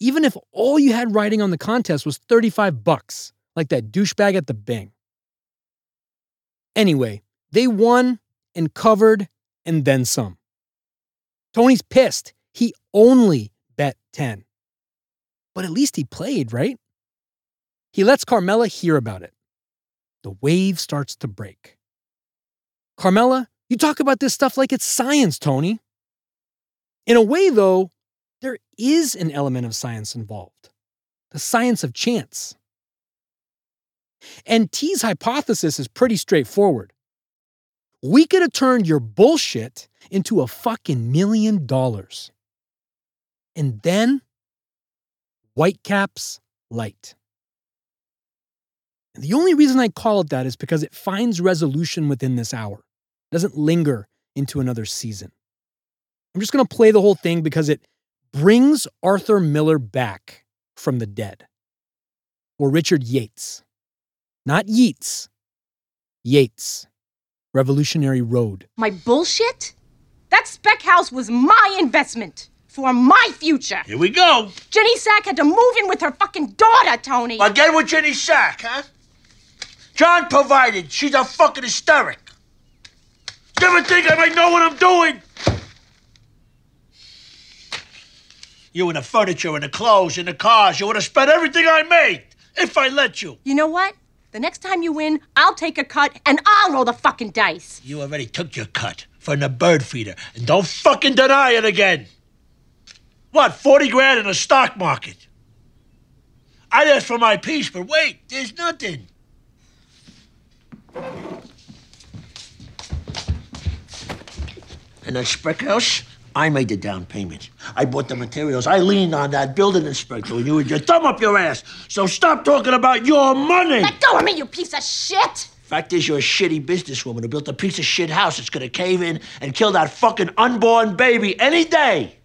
Even if all you had riding on the contest was 35 bucks, like that douchebag at the Bing. Anyway, they won and covered and then some. Tony's pissed. He only bet 10. But at least he played, right? He lets Carmela hear about it. The wave starts to break. Carmela, you talk about this stuff like it's science, Tony. In a way, though, there is an element of science involved the science of chance. And T's hypothesis is pretty straightforward. We could have turned your bullshit into a fucking million dollars. And then, Whitecaps Light. And the only reason I call it that is because it finds resolution within this hour, it doesn't linger into another season. I'm just going to play the whole thing because it brings Arthur Miller back from the dead. Or Richard Yates. Not Yeats, Yates. Revolutionary Road. My bullshit? That spec house was my investment for my future. Here we go. Ginny Sack had to move in with her fucking daughter, Tony. Again with Ginny Sack, huh? John provided. She's a fucking hysteric. You ever think I might know what I'm doing? You and the furniture and the clothes and the cars, you would have spent everything I made if I let you. You know what? The next time you win, I'll take a cut and I'll roll the fucking dice. You already took your cut from the bird feeder, and don't fucking deny it again. What, 40 grand in the stock market? I asked for my piece, but wait, there's nothing. And that spec house, I made the down payment. I bought the materials. I leaned on that building inspector, and you had your thumb up your ass. So stop talking about your money. Let go of me, you piece of shit! Fact is, you're a shitty businesswoman who built a piece of shit house that's gonna cave in and kill that fucking unborn baby any day.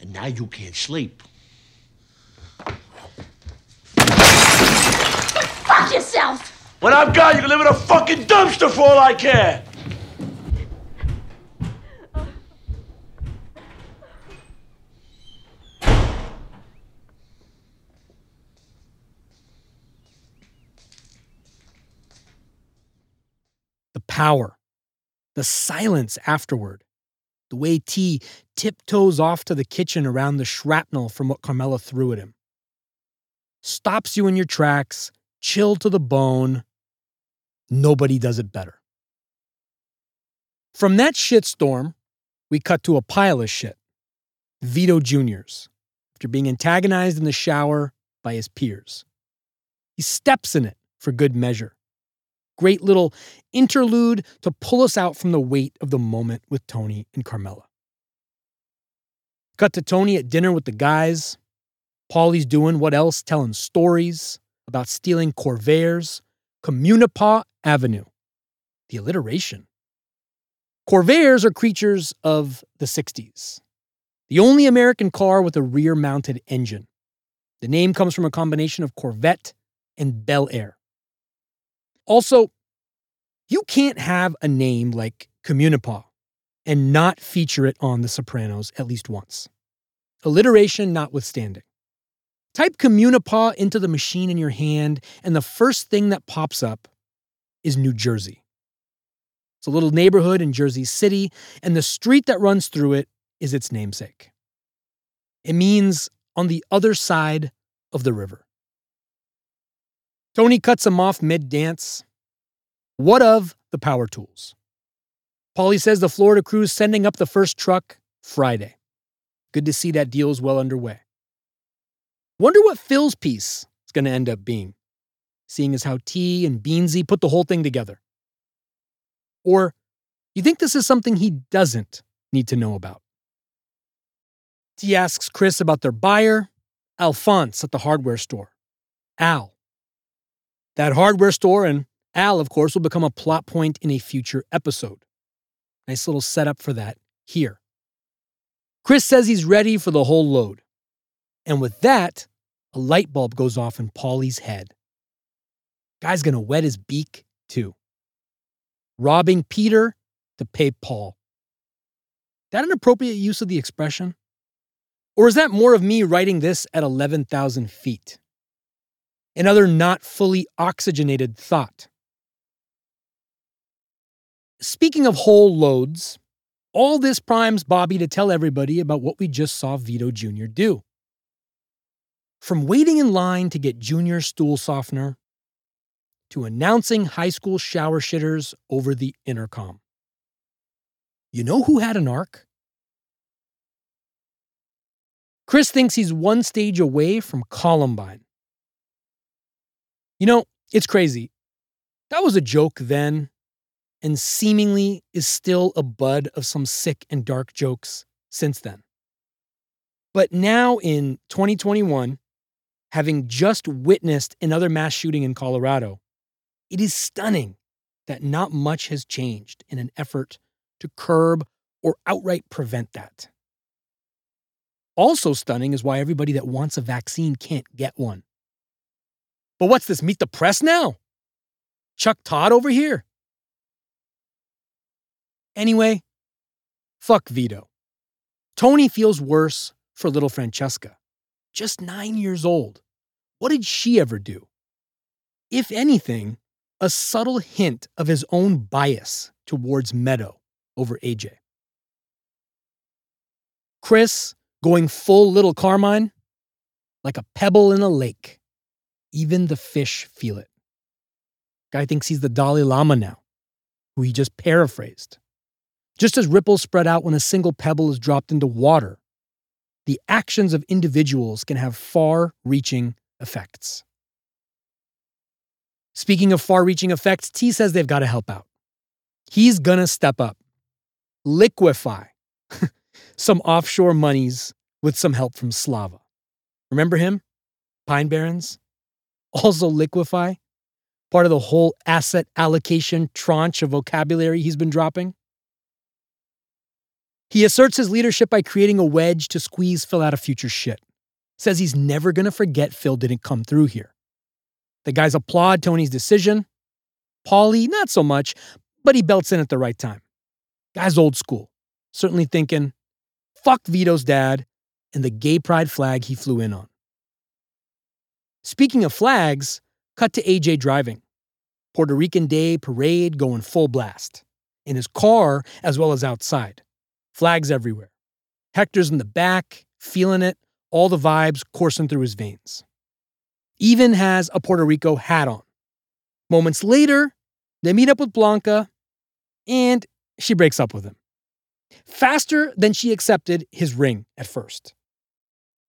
And now you can't sleep. Fuck yourself! When I'm gone, you can live in a fucking dumpster for all I care. Power, the silence afterward, the way T tiptoes off to the kitchen around the shrapnel from what Carmela threw at him. Stops you in your tracks, chill to the bone. Nobody does it better. From that shitstorm, we cut to a pile of shit. Vito Jr.'s, after being antagonized in the shower by his peers. He steps in it for good measure. Great little interlude to pull us out from the weight of the moment with Tony and Carmela. Cut to Tony at dinner with the guys. Paulie's doing what else? Telling stories about stealing Corvairs, Communipaw Avenue. The alliteration. Corvairs are creatures of the 60s. The only American car with a rear mounted engine. The name comes from a combination of Corvette and Bel Air. Also, you can't have a name like Communipaw and not feature it on The Sopranos at least once. Alliteration notwithstanding. Type Communipaw into the machine in your hand, and the first thing that pops up is New Jersey. It's a little neighborhood in Jersey City, and the street that runs through it is its namesake. It means on the other side of the river. Tony cuts him off mid dance. What of the power tools? Paulie says the Florida crew's sending up the first truck Friday. Good to see that deal is well underway. Wonder what Phil's piece is going to end up being. seeing as how T and Beansy put the whole thing together. Or you think this is something he doesn't need to know about? T asks Chris about their buyer, Alphonse at the hardware store. Al. That hardware store and Al, of course, will become a plot point in a future episode. Nice little setup for that here. Chris says he's ready for the whole load. And with that, a light bulb goes off in Paulie's head. Guy's gonna wet his beak, too. Robbing Peter to pay Paul. That an appropriate use of the expression? Or is that more of me writing this at 11,000 feet? Another not fully oxygenated thought. Speaking of whole loads, all this primes Bobby to tell everybody about what we just saw Vito Jr. do. From waiting in line to get Junior stool softener to announcing high school shower shitters over the intercom. You know who had an arc? Chris thinks he's one stage away from Columbine. You know, it's crazy. That was a joke then, and seemingly is still a bud of some sick and dark jokes since then. But now in 2021, having just witnessed another mass shooting in Colorado, it is stunning that not much has changed in an effort to curb or outright prevent that. Also stunning is why everybody that wants a vaccine can't get one. But what's this, meet the press now? Chuck Todd over here? Anyway, fuck Vito. Tony feels worse for little Francesca, just nine years old. What did she ever do? If anything, a subtle hint of his own bias towards Meadow over AJ. Chris going full little Carmine, like a pebble in a lake. Even the fish feel it. Guy thinks he's the Dalai Lama now, who he just paraphrased. Just as ripples spread out when a single pebble is dropped into water, the actions of individuals can have far reaching effects. Speaking of far reaching effects, T says they've got to help out. He's gonna step up, liquefy *laughs* some offshore monies with some help from Slava. Remember him? Pine Barrens? Also liquefy? Part of the whole asset allocation tranche of vocabulary he's been dropping? He asserts his leadership by creating a wedge to squeeze Phil out of future shit. Says he's never gonna forget Phil didn't come through here. The guys applaud Tony's decision. Paulie, not so much, but he belts in at the right time. Guy's old school, certainly thinking, fuck Vito's dad and the gay pride flag he flew in on. Speaking of flags, cut to AJ driving. Puerto Rican Day parade going full blast. In his car as well as outside. Flags everywhere. Hector's in the back, feeling it, all the vibes coursing through his veins. Even has a Puerto Rico hat on. Moments later, they meet up with Blanca and she breaks up with him. Faster than she accepted his ring at first.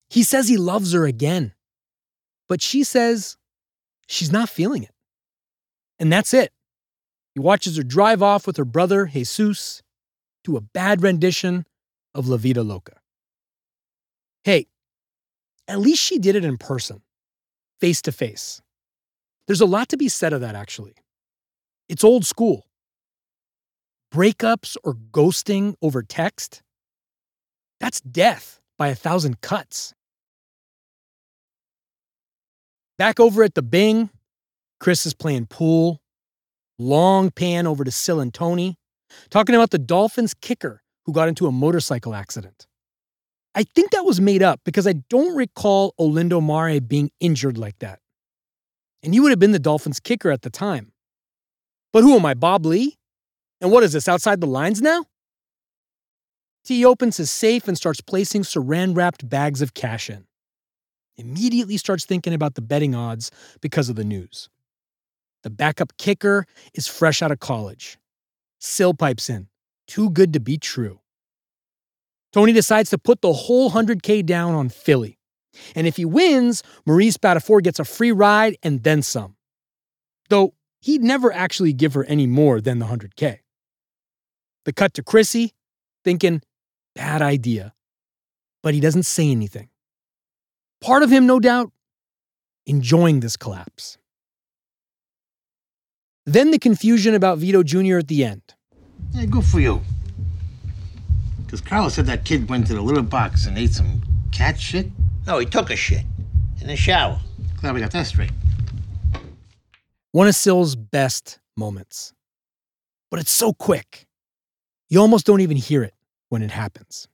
He says he loves her again, but she says she's not feeling it. And that's it. He watches her drive off with her brother, Jesus, to a bad rendition of La Vida Loca. Hey, at least she did it in person, face to face. There's a lot to be said of that, actually. It's old school. Breakups or ghosting over text, that's death by a thousand cuts. Back over at the Bing, Chris is playing pool. Long pan over to Sil and Tony, talking about the Dolphins kicker who got into a motorcycle accident. I think that was made up because I don't recall Olindo Mare being injured like that. And he would have been the Dolphins kicker at the time. But who am I, Bob Ley? And what is this, outside the lines now? T opens his safe and starts placing saran wrapped bags of cash in immediately starts thinking about the betting odds because of the news. The backup kicker is fresh out of college. Sil pipes in. Too good to be true. Tony decides to put the whole 100K down on Philly. And if he wins, Marie Spatafore gets a free ride and then some. though he'd never actually give her any more than the 100K. The cut to Chrissy, thinking, bad idea. But he doesn't say anything. Part of him, no doubt, enjoying this collapse. Then the confusion about Vito Jr. at the end. Yeah, good for you. Because Carlos said that kid went to the litter box and ate some cat shit. No, he took a shit in the shower. Glad we got that straight. One of Sil's best moments. But it's so quick. You almost don't even hear it when it happens.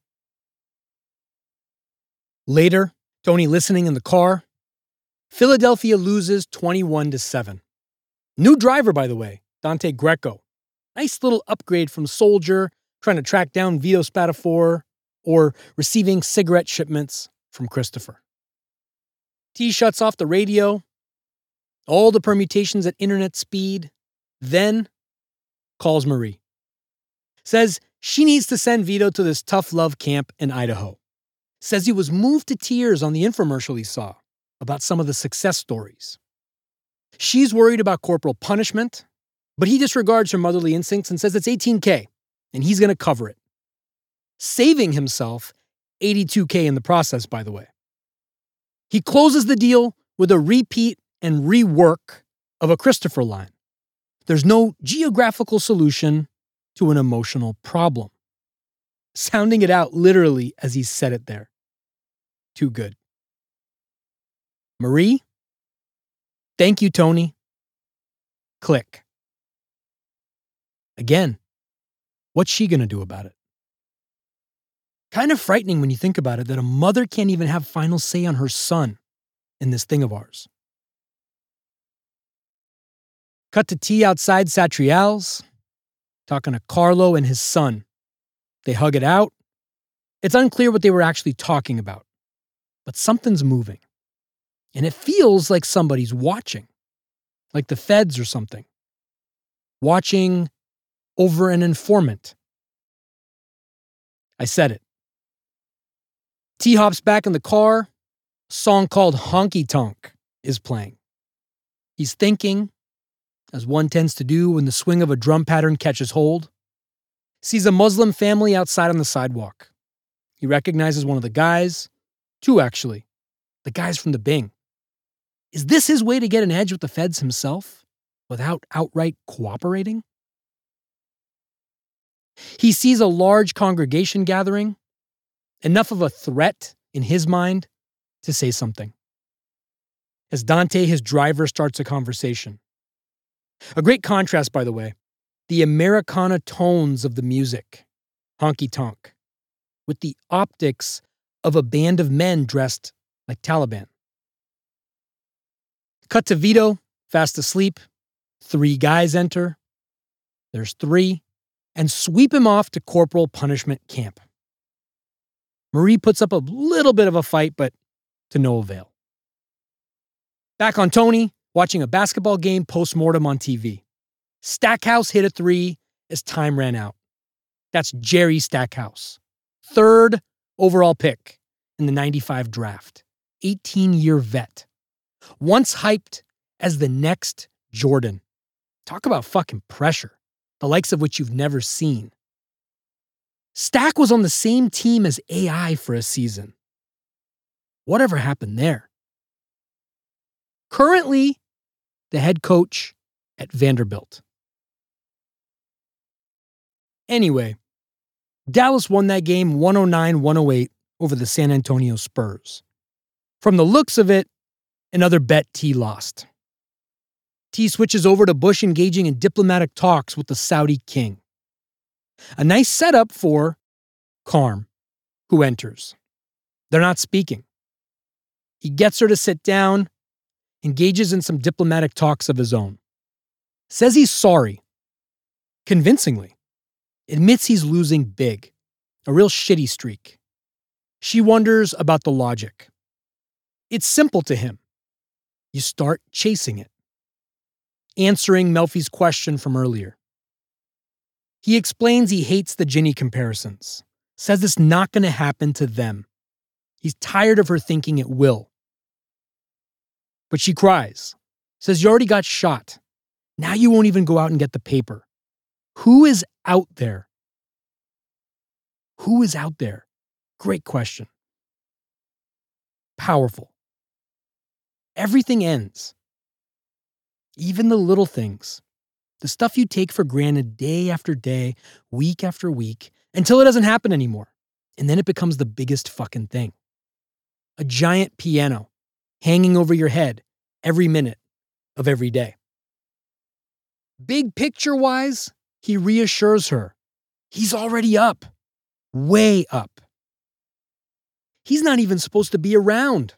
Later, Tony listening in the car. Philadelphia loses 21 to 7. New driver, by the way, Dante Greco. Nice little upgrade from soldier trying to track down Vito Spatafore or receiving cigarette shipments from Christopher. T shuts off the radio, all the permutations at internet speed, then calls Marie. Says she needs to send Vito to this tough love camp in Idaho. Says he was moved to tears on the infomercial he saw about some of the success stories. She's worried about corporal punishment, but he disregards her motherly instincts and says it's 18K and he's going to cover it. Saving himself 82K in the process, by the way. He closes the deal with a repeat and rework of a Christopher line. There's no geographical solution to an emotional problem. Sounding it out literally as he said it there. Too good. Marie? Thank you, Tony. Click. Again, what's she going to do about it? Kind of frightening when you think about it that a mother can't even have final say on her son in this thing of ours. Cut to T outside Satriale's, talking to Carlo and his son. They hug it out. It's unclear what they were actually talking about, but something's moving. And it feels like somebody's watching, like the feds or something. Watching over an informant. I said it. T hops back in the car. A song called Honky Tonk is playing. He's thinking, as one tends to do when the swing of a drum pattern catches hold. Sees a Muslim family outside on the sidewalk. He recognizes one of the guys, two actually, the guys from the Bing. Is this his way to get an edge with the feds himself without outright cooperating? He sees a large congregation gathering, enough of a threat in his mind to say something. As Dante, his driver, starts a conversation. A great contrast, by the way, the Americana tones of the music, honky tonk, with the optics of a band of men dressed like Taliban. Cut to Vito, fast asleep. Three guys enter. There's three, and sweep him off to corporal punishment camp. Marie puts up a little bit of a fight, but to no avail. Back on Tony, watching a basketball game post mortem on TV. Stackhouse hit a three as time ran out. That's Jerry Stackhouse, third overall pick in the 95 draft, 18 year vet. Once hyped as the next Jordan. Talk about fucking pressure, the likes of which you've never seen. Stack was on the same team as AI for a season. Whatever happened there? Currently, the head coach at Vanderbilt. Anyway, Dallas won that game 109 108 over the San Antonio Spurs. From the looks of it, another bet T lost. T switches over to Bush engaging in diplomatic talks with the Saudi king. A nice setup for Carm, who enters. They're not speaking. He gets her to sit down, engages in some diplomatic talks of his own. Says he's sorry, convincingly. Admits he's losing big, a real shitty streak. She wonders about the logic. It's simple to him. You start chasing it. Answering Melfi's question from earlier. He explains he hates the Ginny comparisons, says it's not going to happen to them. He's tired of her thinking it will. But she cries, says, You already got shot. Now you won't even go out and get the paper. Who is out there? Who is out there? Great question. Powerful. Everything ends. Even the little things. The stuff you take for granted day after day, week after week, until it doesn't happen anymore. And then it becomes the biggest fucking thing. A giant piano hanging over your head every minute of every day. Big picture wise, he reassures her he's already up, way up. He's not even supposed to be around.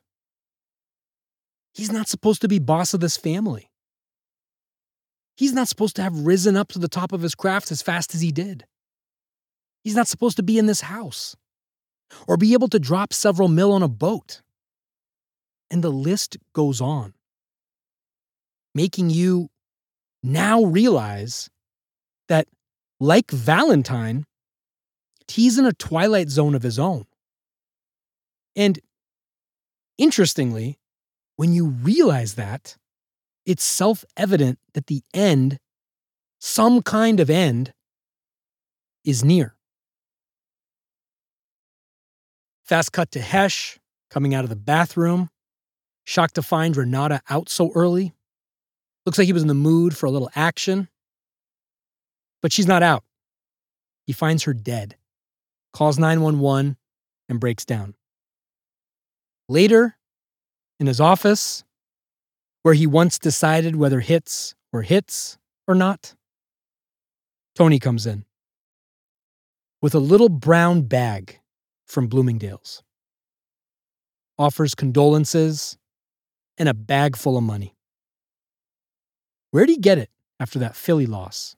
He's not supposed to be boss of this family. He's not supposed to have risen up to the top of his craft as fast as he did. He's not supposed to be in this house or be able to drop several mil on a boat. And the list goes on, making you now realize that, like Valentine, he's in a twilight zone of his own. And interestingly, when you realize that, it's self evident that the end, some kind of end, is near. Fast cut to Hesh coming out of the bathroom, shocked to find Renata out so early. Looks like he was in the mood for a little action. But she's not out. He finds her dead, calls 911, and breaks down. Later, in his office, where he once decided whether hits were hits or not, Tony comes in with a little brown bag from Bloomingdale's, offers condolences and a bag full of money. Where'd he get it after that Philly loss?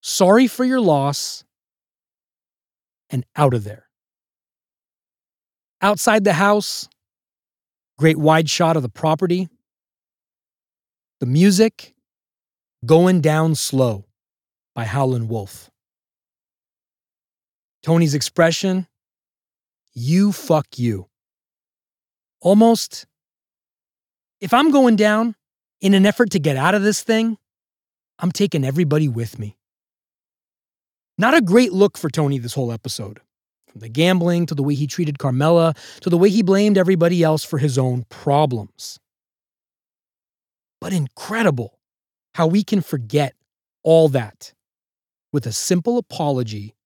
Sorry for your loss and out of there. Outside the house, great wide shot of the property. The music, Going Down Slow by Howlin' Wolf. Tony's expression, you fuck you. Almost, if I'm going down in an effort to get out of this thing, I'm taking everybody with me. Not a great look for Tony this whole episode. From the gambling to the way he treated Carmela to the way he blamed everybody else for his own problems. But incredible how we can forget all that with a simple apology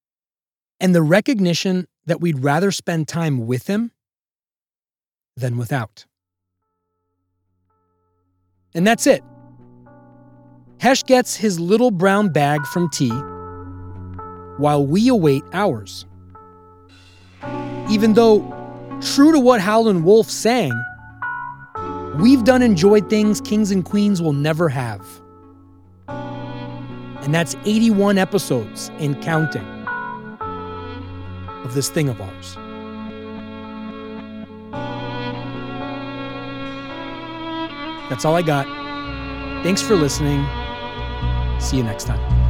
and the recognition that we'd rather spend time with him than without. And that's it. Hesh gets his little brown bag from T while we await ours. Even though, true to what Howlin' Wolf sang, we've done enjoyed things kings and queens will never have. And that's 81 episodes and counting of this thing of ours. That's all I got. Thanks for listening. See you next time.